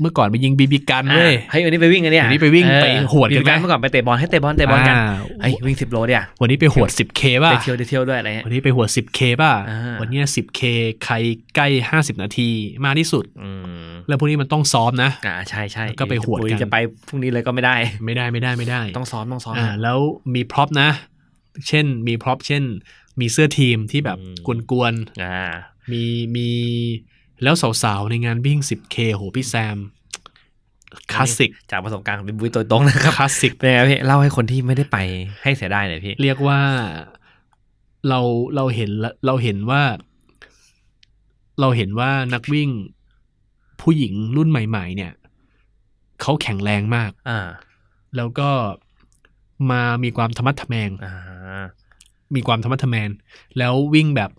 เมื่อก่อนไปยิงบีบีกันเว้ยอะเฮ้ยวันนี้ไปวิ่งกันเนี่ยวันนี้ไปวิ่งเออไปหวดกันไหมบีบีเมื่อก่อนไปเตะบอลให้เตะบอลเตะบอลกันอ่าเฮ้ยวิ่งสิบโลเดียววันนี้ไปหวด 10K ป่ะได้เที่ยวได้เที่ยวด้วยอะไรเงี้ยวันนี้ไปหวด 10K ป่ะอ่าวันเนี้ย 10K ใครใกล้50นาทีมากที่สุดอืมแล้วพวกนี้มันต้องซ้อมนะอ่าใช่ใช่ก็ไปหวดกันจะไปพรุ่งนี้เลยก็ไม่ได้ ไม่ได้ไม่ได้ไม่ได้ ต้องซ้อมต้องซ้อมอ่าแล้วมี prop นะ เช่นมี prop เช่น มีเสื้อทีมที่แบบอืมกวนอ่าๆมีมี แล้วสาวๆ ในงานวิ่ง 10K โหพี่แซมคลาสสิกจากประสบการณ์ของพี่บุ้ยตัวตรงนะครับคลาสสิกเป็นไงพี่เล่าให้คนที่ไม่ได้ไปให้เสียได้หน่อยพี่ เรียกว่าเราเราเห็นละเราเห็นว่า เราเห็นว่านักวิ่งผู้หญิงรุ่นใหม่ ๆ เนี่ยเขาแข็งแรงมาก อ่า แล้วก็มามีความธรรมัดทะแมงอ่ามีความธรรมัดทะแมงแล้ววิ่งแบบ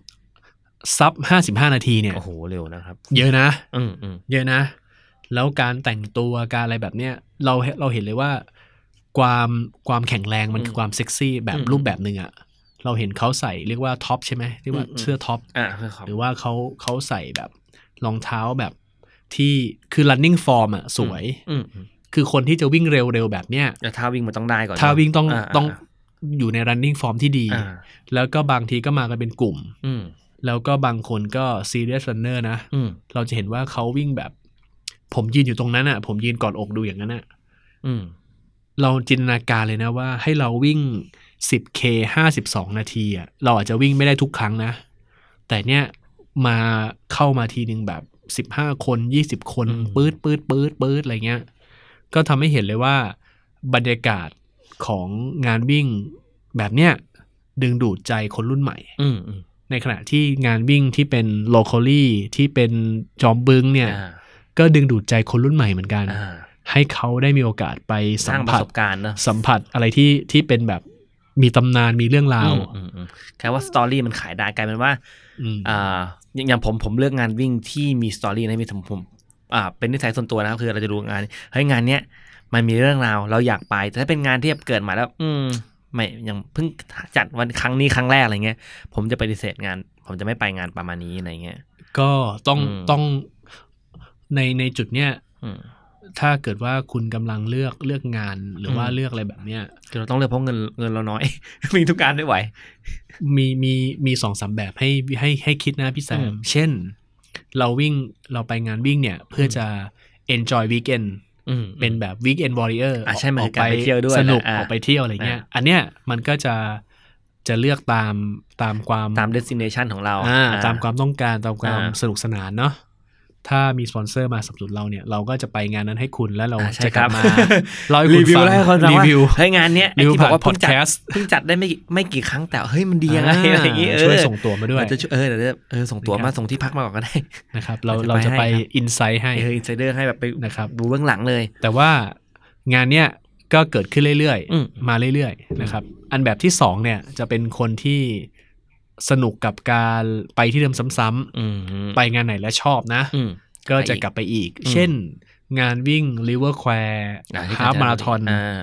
ซับห้าสิบห้านาทีเนี่ยโอ้โหเร็วนะครับ เยอะนะอืมอืมเยอะนะ แล้วการแต่งตัวการอะไรแบบเนี้ยเราเราเห็นเลยว่า ความความแข็งแรงมันคือความเซ็กซี่แบบรูปแบบหนึ่งอะเราเห็นเขาใส่เรียกว่าท็อปใช่ไหมเรียกว่าเสื้อท็อปอ่าเพื่อขอบหรือว่าเขาเขาใส่แบบรองเท้าแบบที่คือ running form อะสวยอืมอืมคือคนที่จะวิ่งเร็วๆแบบเนี้ยแล้วถ้าวิ่งมันต้องได้ก่อนถ้าวิ่งต้องาต้องอยู่ใน running form ที่ดีอ่าแล้วก็บางทีก็มากันเป็นกลุ่มอืม แล้วก็บางคนก็ serious runner นะอืมเราจะเห็นว่าเขาวิ่งแบบ ผมยืนอยู่ตรงนั้นอะผมยืนกอดอกดูอย่างนั้นอะอืมเราจินตนาการเลยนะว่า ให้เราวิ่ง 10K 52 นาทีอะเราอาจจะวิ่งไม่ได้ทุกครั้งนะ แต่เนี่ยมาเข้ามาทีหนึ่งแบบ15คน20คนอืมปื๊ดปื๊ดปื๊ดปื๊ดอะไรเงี้ย ก็ทำให้เห็นเลยว่า บรรยากาศของงานวิ่งแบบเนี้ยดึงดูดใจคนรุ่นใหม่ อืมอืม ในขณะที่งานวิ่งที่เป็น locally ที่เป็นจอมบึงเนี่ยอ่าก็ดึงดูดใจคนรุ่นใหม่เหมือนกันอ่าให้เขาได้มีโอกาสไปสสัร้างมประผัสสบการณ์เนอะสัมผัสอะไรที่ที่เป็นแบบมีตำนานมีเรื่องราวอืมอืมอืมแค่ว่าสตอรี่มันขายได้กลายเป็นว่าอืมอ่าอย่างอย่างผมผมเลือกงานวิ่งที่มีสตอรี่นะมีผมผมอ่าเป็นนิสัยส่วนตัวนะครับ คือเราจะดูงานเฮ้ยงานเนี้ยมันมีเรื่องราวเราอยากไป แต่ถ้าเป็นงานที่เกิดมาแล้ว อืม ไม่ยังเพิ่งจัดวันครั้งนี้ครั้งแรกอะไรเงี้ย ผมจะปฏิเสธงาน ผมจะไม่ไปงานประมาณนี้อะไรเงี้ย ก็ต้องอืมต้องในในจุดเนี้ยอืมถ้าเกิดว่าคุณกำลังเลือกเลือกงานหรือว่าอืมเลือกอะไรแบบเนี้ยคือเราต้องเลือกเพราะเงินเงินเราน้อย มีทุกการไม่ไหว มีมีมีสองสามแบบให้ให้ให้คิดนะพี่แซอืมมเช่น เราวิ่งเราไปงานวิ่งเนี่ย เพื่อจะ enjoy weekend อืม เป็นแบบ weekend warrior อะใช่มันอคืออกการไปเที่ยวด้วยสนุกนะอะออกไปเที่ยวอะไรเงี้ยอะอันเนี้ยมันก็จะจะเลือกตามตามความตาม destination ของเราอ่าอ่ตามความต้องการตามความอ่าสนุกสนานเนาะ ถ้ามีสปอนเซอร์มาสนับสนุนเราเนี่ยเราก็จะไปงานนั้นให้คุณแล้วเราอ่าใช่จะกลับครับมาเล่าให้คุรีณวิวฟังแล้วให้คนฟังรีว่าวิวเฮ้ยงานเนี้ยไอ้รีวิวที่บอกว่าผ่านเพิ่งจัด podcast เพิ่งจัดได้ไม่กี่ไม่กี่ครั้งแต่เฮ้ยมันดียังไงอะไรอย่างงี้เออช่วยส่งตัวมาด้วยเดี๋ยวจะช่วยเออเดี๋ยวจะเออส่งตั๋วนะครับมาส่งที่พักมาก่อนก็ได้นะครับเราเราเราจะจะไปไปให้ครับอินไซต์ให้เอออินไซเดอร์ให้แบบไปนะครับดูเบื้องหลังเลย แต่ว่างานเนี้ยก็เกิดขึ้นเรื่อยอืมๆมาเรื่อยๆนะครับอันแบบที่สองเนี่ยจะเป็นคนที่ สนุกกับการไปที่เดิมซ้ำอืมๆไปงานไหนแล้วชอบนะอืมก็จะกลับไปอีกอืมเช่น งานวิ่ง River Square อ่ที่ฮา f มาราธอนอ่า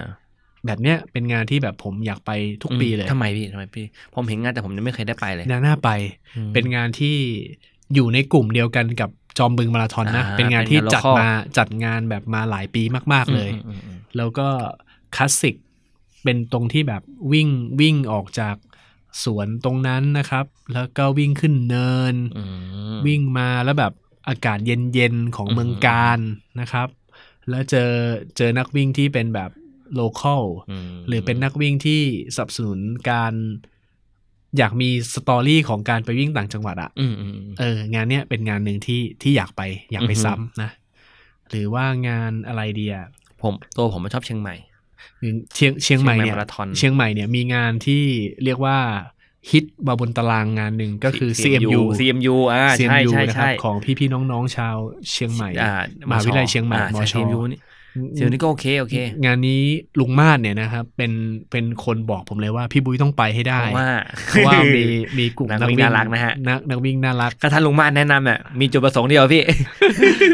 แบบเนี้ยเป็นงานที่แบบผมอยากไปทุกปีเลยทำไมพี่ทำไมพี่ ผมเห็นงานแต่ผมยังไม่เคยได้ไปเลยน่าน่าไปอืมเป็นงานที่อยู่ในกลุ่มเดียวกันกับจอมบึงมาราธอนนะอ่าเป็นงานที่เป็นงานจัด local มาจัดงานแบบมาหลายปีมาก ๆเลยอืมอืมแล้วก็คลาสสิกเป็นตรงที่แบบวิ่งวิ่งออกจาก สวนตรงนั้นนะครับ แล้วก็วิ่งขึ้นเนินอืมวิ่งมาแล้วแบบอากาศเย็นๆ ของอืมเมืองการนะครับ แล้วเจอเจอนักวิ่งที่เป็นแบบ local อืมหรือเป็นนักวิ่งที่สนับสนุนการอยากมีสตอรี่ของการไปวิ่งต่างจังหวัดอะอืมอืมอืมเออ งานเนี้ยเป็นงานหนึ่งที่ที่อยากไปอยากไปอือฮึซ้ำนะ หรือว่างานอะไรเดียผมตัวผมมันชอบเชียงใหม่ เชียงเชียงใหม่เนี่ยเชียงใหม่มาราธอนเชียงใหม่เนี่ยมีงานที่เรียกว่าฮิตมาบนตารางงานหนึ่งก็คือ CMU CMU อ่าใช่ CMU ใช่นะครับใช่ของพี่ๆน้องๆชาวเชียงใหม่อ่ามหาวิทยาลัยเชียงใหม่อ่ามชใช่ CMU นี่ CMU นี่ก็โอเคโอเค งานนี้ลุงมาศเนี่ยนะครับ เป็นเป็นคนบอกผมเลยว่าพี่บุ้ยต้องไปให้ได้เพราะว่าเพราะว่ามีมีกลุ่มนักวิ่งน่ารักนะฮะนักนักวิ่งน่ารักก็ท่านลุงมาศแนะนำอะมีจุดประสงค์เดียวพี่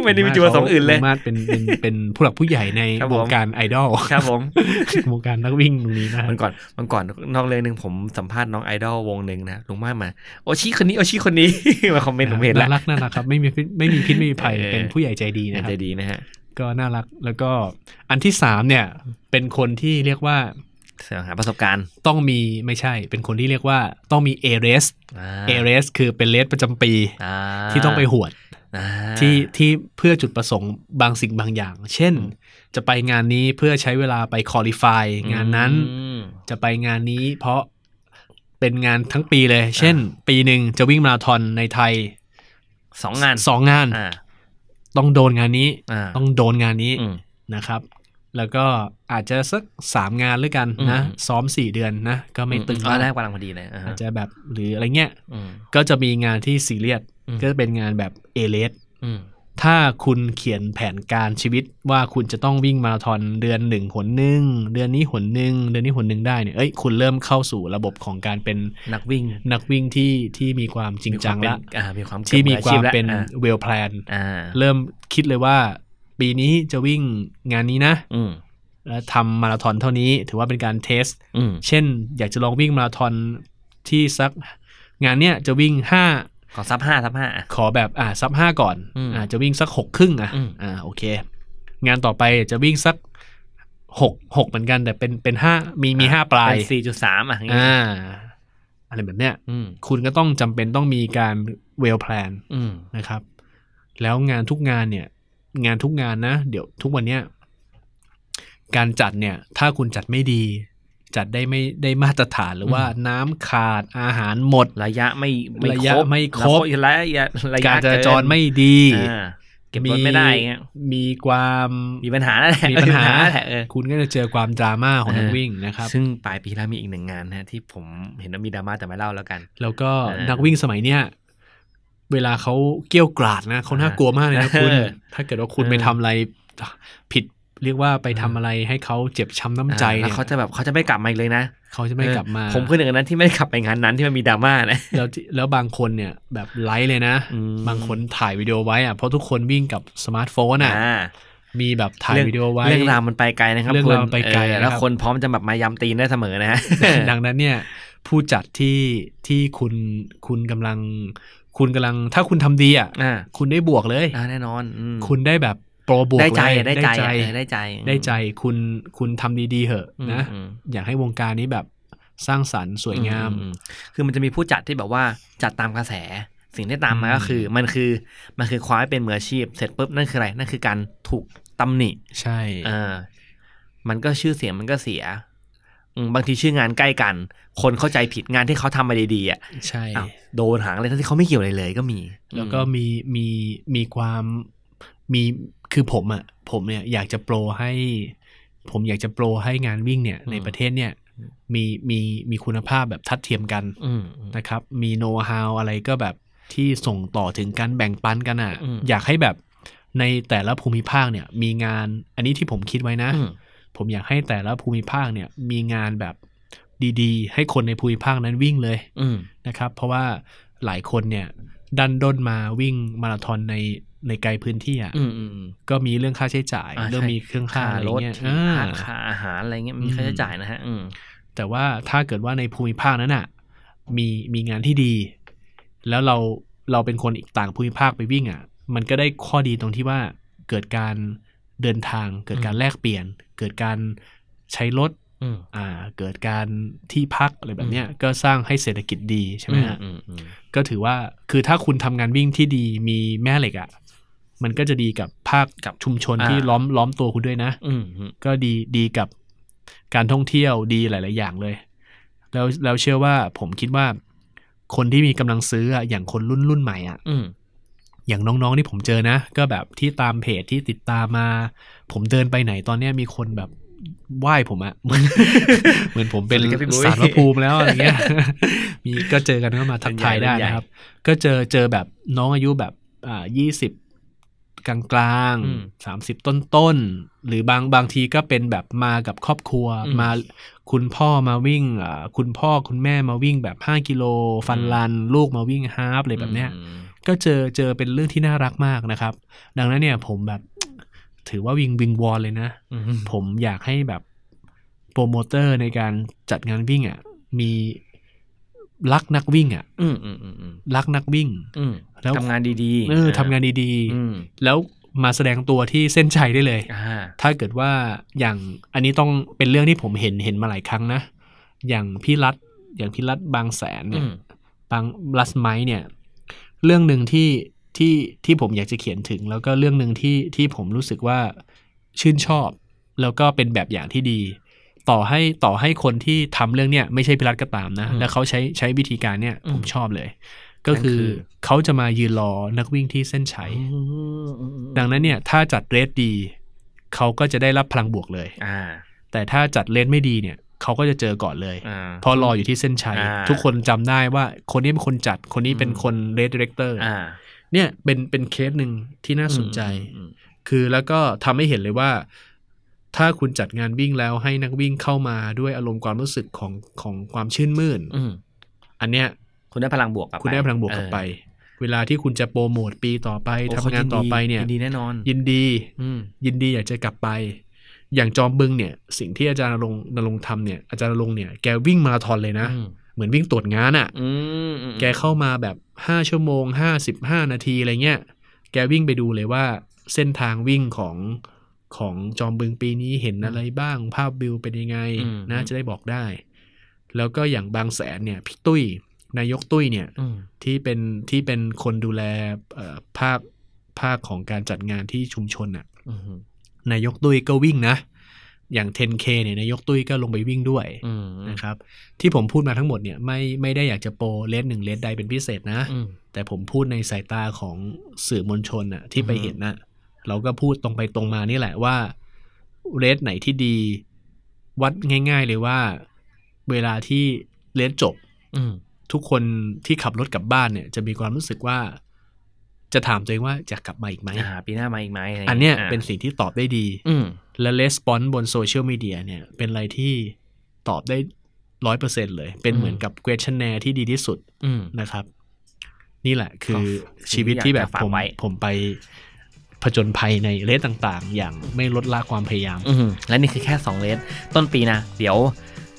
ไม่ได้มีจุดประสงค์อื่นเลยลุงมาศเป็นเป็นเป็นผู้หลักผู้ใหญ่ในครับวผมงการไอดอลครับผมวงการนักวิ่งตรงนี้นะครัมับนก่อนมันก่อนนอกเลยหนึ่งผมสัมภาษณ์น้องไอดอลวงหนึ่งนะลุงมาศมาโอชิคนนี้โอชิคนนี้มาคอมเมนต์ผมเห็นแล้วน่ารักน่ารักครับไม่มีพิษไม่มีพิษไม่มีภัยเออเป็นผู้ใหญ่ใจดีนะครัใจบดีนะฮะ ก็น่ารักแล้วก็อันที่สามเนี่ยเป็นคนที่เรียกว่าแสวงหาประสบการณ์ต้องมีไม่ใช่ เป็นคนที่เรียกว่าต้องมีเอเรสอ่าเอเรสคือเป็นเลสประจำปีอ่าที่ต้องไปหวดอ่าที่ที่เพื่อจุดประสงค์บางสิ่งบางอย่าง เช่น จะไปงานนี้เพื่อใช้เวลาไปคอลี่ฟายงานนั้นอืมจะไปงานนี้เพราะเป็นงานทั้งปีเลย เช่น ปีหนึ่งจะวิ่งมาราธอนในไทยสองงานสองงานอ่า ต้องโดนงานนี้อ่าต้องโดนงานนี้อืมนะครับ แล้วก็อาจจะสักสามงานด้วยกันนะอืมซ้อมสี่เดือนนะ ก็ไม่ตึงอ๋อมากได้กำลังพอดีเลยอ่าอาจจะแบบหรืออะไรเงี้ยอืมก็จะมีงานที่ซีเรียสอืมก็จะเป็นงานแบบเอเลสอืม ถ้าคุณเขียนแผนการชีวิตว่าคุณจะต้องวิ่งมาราธอนเดือนหนึ่งหนหนึ่งเดือนนี้หนหนึ่งเดือนนี้หนหนึ่งได้เนี่ยเอ้ยคุณเริ่มเข้าสู่ระบบของการเป็นนักวิ่ง นักวิ่งที่ที่มีความจริงจังมีละวามเป็นอ่ามีความที่มีความกือบออชีพเป็นแล้อ่าเวลแพลนอ่าเริ่มคิดเลยว่า ปีนี้จะวิ่งงานนี้นะอืมแล้วทำมาราธอนเท่านี้ ถือว่าเป็นการเทสอืมเช่น อยากจะลองวิ่งมาราธอนที่สักงานเนี้ยจะวิ่งห้า ขอซับห้าซับห้าอะขอแบบอ่าซับห้าก่อนอืมอ่าจะวิ่งสักหกครึ่งอะอืมอ่าโอเค งานต่อไปจะวิ่งสักหกหกเหมือนกัน แต่เป็นเป็นห้ามีมีห้าปลายสี่จุดสามอะอย่างงี้อ่าอะไรแบบเนี้ยอืมคุณก็ต้องจำเป็นต้องมีการเวลแพลนอืมนะครับ แล้วงานทุกงานเนี่ย งานทุกงานนะ เดี๋ยวทุกวันเนี้ยการจัดเนี่ย ถ้าคุณจัดไม่ดี จัดได้ไม่ได้มาตรฐานหรือว่าน้ำขาดอาหารหมดระยะไม่ไม่ระยะครบไม่ครบระยะระยะการจราจรเกินไม่ดีอ่าเก็บรถไม่ได้เงี้ยมีความมีปัญหาแหละมีปัญหาแหละเออคุณก็จะเจอความดราม่าของนักเออวิ่งนะครับ ซึ่งปลายปีแล้วมีอีกหนึ่งงานนะที่ผมเห็นว่ามีดราม่าแต่ไม่เล่าแล้วกัน แล้วก็เออนักวิ่งสมัยเนี้ยเวลาเขาเกรี้ยวกราดนะเขาน่ากลัวมากเลยนะคุณเออถ้าเกิดว่าคุณเออไปทำอะไรผิด เรียกว่าไปทำอะไรให้เขาเจ็บช้ำน้ำใจอ่าแล้วเนี่ยเขาจะแบบเขาจะไม่กลับมาอีกเลยนะเขาจะไม่กลับมาเออผมคือหนึ่งในนั้นที่ไม่ได้กลับไปงานนั้นที่มันมีดราม่านะแล้วที่แล้วบางคนเนี่ยแบบไลฟ์เลยนะอืมบางคนถ่ายวิดีโอไว้อะเพราะทุกคนวิ่งกับสมาร์ทโฟนอะอ่ามีแบบถ่ายเรื่องวิดีโอไว้เรื่องราวมันไปไกลนะครับเรื่องราวคุณไปไกลเออนะครับแล้วคนพร้อมจะแบบมายำตีนได้เสมอนะฮะดังนั้นเนี่ย ผู้จัดที่ที่คุณคุณกำลัง คุณกำลังถ้าคุณทำดีอะอ่าคุณได้บวกเลยอ่าแน่นอนอืมคุณได้แบบ โปรบวกได้ใจเลยอะได้ใจใจอะเออได้ใจ ได้ใจคุณคุณทำดีๆเหอะอืมนะอืมอยากให้วงการนี้แบบสร้างสรรค์สวยงามอือืคือมันจะมีผู้จัดที่แบบว่าจัดตามกระแส สิ่งที่ตามมาอืมก็คือ มันคือมันคือความให้เป็นมืออาชีพ เสร็จปุ๊บนั่นคืออะไร นั่นคือการถูกตำหนิ ใช่เออมันก็ชื่อเสียงมันก็เสียอืมบางทีชื่องานใกล้กัน คนเข้าใจผิดงานที่เขาทำมาดีๆอะ ใช่อ้าวโดนหางอะไรทั้งที่เขาไม่เกี่ยวอะไรเลยก็มี แล้วก็มีมีมีความมี คือผมอะ่ะผมเนี่ยอยากจะโปรให้ ผมอยากจะโปรให้งานวิ่งเนี่ย ในประเทศเนี่ยมีมีมีคุณภาพแบบทัดเทียมกันอืมอืมนะครับ มีโน้ตฮาวอะไรก็แบบที่ส่งต่อถึงการแบ่งปันกันอะ่ะอืมอยากให้แบบในแต่ละภูมิภาคเนี่ย มีงาน อันนี้ที่ผมคิดไว้นะอืมผมอยากให้แต่ละภูมิภาคเนี่ย มีงานแบบดีๆ ให้คนในภูมิภาคนั้นวิ่งเลยอืมนะครับ เพราะว่าหลายคนเนี่ย ดันด้นมาวิ่งมาราธอนในในไกลพื้นที่อะอืมอืมอืมก็มีเรื่องค่าใช้จ่ายอ่าเรื่องใช่มีเครื่องค่าอะไรรถเงี้ยที่อ่าพักค่าอาหารอะไรเงี้ยมีค่าใช้จ่ายนะฮะอืมแต่ว่าถ้าเกิดว่าในภูมิภาคนั้นอะ มีมีงานที่ดี แล้วเราเราเป็นคนอีกต่างภูมิภาคไปวิ่งอะ มันก็ได้ข้อดีตรงที่ว่าเกิดการเดินทาง เกิดการแลกเปลี่ยน เกิดการใช้รถ อืมอ่า เกิดการที่พักอะไรแบบเนี้ยก็สร้างให้เศรษฐกิจดีใช่ไหมฮะอืมอืมก็ถือว่าคือถ้าคุณทำงานวิ่งที่ดีมีแม่เหล็กอะ่ะมันก็จะดีกับภาคกับชุมชนอ่าที่ล้อมล้อมตัวคุณด้วยนะอืมอืมก็ดีดีกับการท่องเที่ยวดีหลาย ๆ อย่างเลย แล้วแล้วเชื่อว่าผมคิดว่า คนที่มีกำลังซื้ออะอย่างคนรุ่นรุ่นใหม่อะ่ะอืมอย่างน้องๆที่ผมเจอนะ ก็แบบที่ตามเพจที่ติดตามมา ผมเดินไปไหนตอนเนี้ยมีคนแบบ ไหว้ผมอะเหมือนเหมือนผมเป็นสวัสดีครับพี่บุ้ยสารพระภูมิแล้วอะไรเงี้ย มีก็เจอกันก็มาทักทายได้นะครับ ก็เจอเจอแบบน้องอายุแบบอ่ายี่สิบกลางกลางอืมสามสิบต้นต้นๆหรือบางบางทีก็เป็นแบบมากับครอบครัวอืมมาคุณพ่อมาวิ่งอ่าคุณพ่อคุณแม่มาวิ่งแบบห้ากิโลฟันลัน ลูกมาวิ่งฮาล์ฟอะไรแบบเนี้ยอืมก็เจอเจอเป็นเรื่องที่น่ารักมากนะครับ ดังนั้นเนี่ยผมแบบ ถือว่าวิงวิงวอนเลยนะอืมผมอยากให้แบบโปรโมเตอร์ในการจัดงานวิ่งอะ มีรักนักวิ่งอะอืมอืมอืมอืมรักนักวิ่งอืมแล้วทำงานดีๆเออทำงานดีอืมๆแล้วมาแสดงตัวที่เส้นชัยได้เลยอ่าถ้าเกิดว่าอย่างอันนี้ต้องเป็นเรื่องที่ผมเห็นเห็นมาหลายครั้งนะ อย่างพี่รัฐอย่างพี่รัฐบางแสนเนี่อืยมบางรัสไมค์เนี่ย เรื่องหนึ่งที่ ที่ที่ผมอยากจะเขียนถึง แล้วก็เรื่องหนึ่งที่ที่ผมรู้สึกว่าชื่นชอบ แล้วก็เป็นแบบอย่างที่ดี ต่อให้ต่อให้คนที่ทำเรื่องเนี้ยไม่ใช่พิรัตก็ตามนะอืมแล้วเขาใช้ใช้วิธีการเนี่ยอืมผมชอบเลย ก็คือนั่นคือเขาจะมายืนรอนักวิ่งที่เส้นชัยอืมอืมดังนั้นเนี่ย ถ้าจัด race ดีเขาก็จะได้รับพลังบวกเลยอ่าแต่ถ้าจัด race ไม่ดีเนี่ยเขาก็จะเจอก่อนเลยอ่าเพราะรออยู่ที่เส้นชัยอ่าทุกคนจำได้ว่าคนนี้เป็นคนจัดคนนี้เป็นอืมคน race director อ่า เนี่ยเป็นเป็นเคสหนึ่งที่น่าสนใจอืมคือแล้วก็ทำให้เห็นเลยว่า ถ้าคุณจัดงานวิ่งแล้วให้นักวิ่งเข้ามาด้วยอารมณ์ความรู้สึกของของความชื่นมื่นอืมอันเนี้ย คุณได้พลังบวกกลับคุณได้พลังบวกกลับไป เวลาที่คุณจะโปรโมทปีต่อไปโอ้ทำเขางานต่อไปเนี่ยยินดีแน่นอน ยินดีอืมยินดีอยากจะกลับไป อย่างจอมบึงเนี่ย สิ่งที่อาจารย์นรงค์นรงค์ทำเนี่ยอาจารย์นรงค์เนี่ยแกวิ่งมาราธอนเลยนะอืม เหมือนวิ่งตรวจงานอะ่ะอืมอืมแกเข้ามาแบบห้าชั่วโมงห้าสิบห้านาทีอะไรเงี้ย แกวิ่งไปดูเลยว่าเส้นทางวิ่งของของจอมบึงปีนี้เห็นอะไรบ้าง ภาพวิวเป็นยังไงอืมนะจะได้บอกได้ แล้วก็อย่างบางแสนเนี่ยพี่ตุ้ยนายกตุ้ยเนี่ยอืมที่เป็นที่เป็นคนดูแลเอ่อภาคภาคของการจัดงานที่ชุมชนอะอืมนายกตุ้ยก็วิ่งนะ อย่าง 10K เนี่ยนายกตุ้ยก็ลงไปวิ่งด้วยอืมนะครับ ที่ผมพูดมาทั้งหมดเนี่ยไม่ไม่ได้อยากจะโปรเลสหนึ่งเลสใดเป็นพิเศษนะอืมแต่ผมพูดในสายตาของสื่อมวลชนอะที่ไปอือฮึเห็นนะเราก็พูดตรงไปตรงมานี่แหละว่า race ไหนที่ดี วัดง่าย ๆ เลยว่า เวลาที่ race จบอืมทุกคนที่ขับรถกลับบ้านเนี่ย จะมีความรู้สึกว่า จะถามตัวเองว่าจะกลับมาอีกไหมอ่าปีหน้ามาอีกไหมอะไรอันเนี้ยอ่าเป็นสิ่งที่ตอบได้ดี อืมและ response บนโซเชียลมีเดียเนี่ย เป็นอะไรที่ตอบได้ร้อยเปอร์เซ็นเลย เป็นเหมือนกับ questionnaire ที่ดีที่สุดอืมนะครับ นี่แหละคือก็ชีวิตที่แบบอยากจะฝากผมไว้ผมไปผจญภัยในเลสต่างๆ อย่างไม่ลดละความพยายามอืมและนี่คือแค่สองเลสต้นปีนะ เดี๋ยว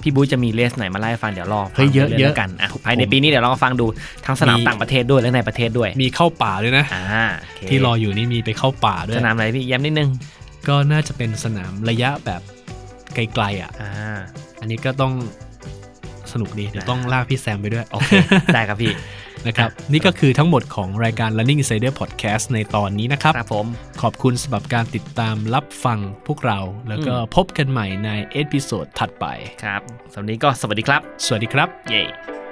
พี่บู๊จะมีเลสไหนมาเล่าให้ฟังเดี๋ยวรอฟังเฮ้ยเยอะรื่งเยอะแล้วกันอะภายในปีนี้เดี๋ยวเรามาฟังดูทั้งสนามมีต่างประเทศด้วยและในประเทศด้วย มีเข้าป่าด้วยนะอ่าโอเคที่รออยู่นี่มีไปเข้าป่าด้วยสนามอะไรพี่ย้ำนิดนึงก็น่าจะเป็นสนามระยะแบบไกลๆอะอ่าอันนี้ก็ต้องสนุกดีเดี๋ยวต้องลากพี่แซมไปด้วยโอเคได้ครับพี่ นะครับนี่ก็คือทั้งหมดของรายการ Running Insider Podcast ในตอนนี้นะครับครับผมขอบคุณสำหรับการติดตามรับฟังพวกเรา แล้วก็อืมพบกันใหม่ใน episode ถัดไปครับสำหรับวันนี้ก็สวัสดีครับ สวัสดีครับ เย้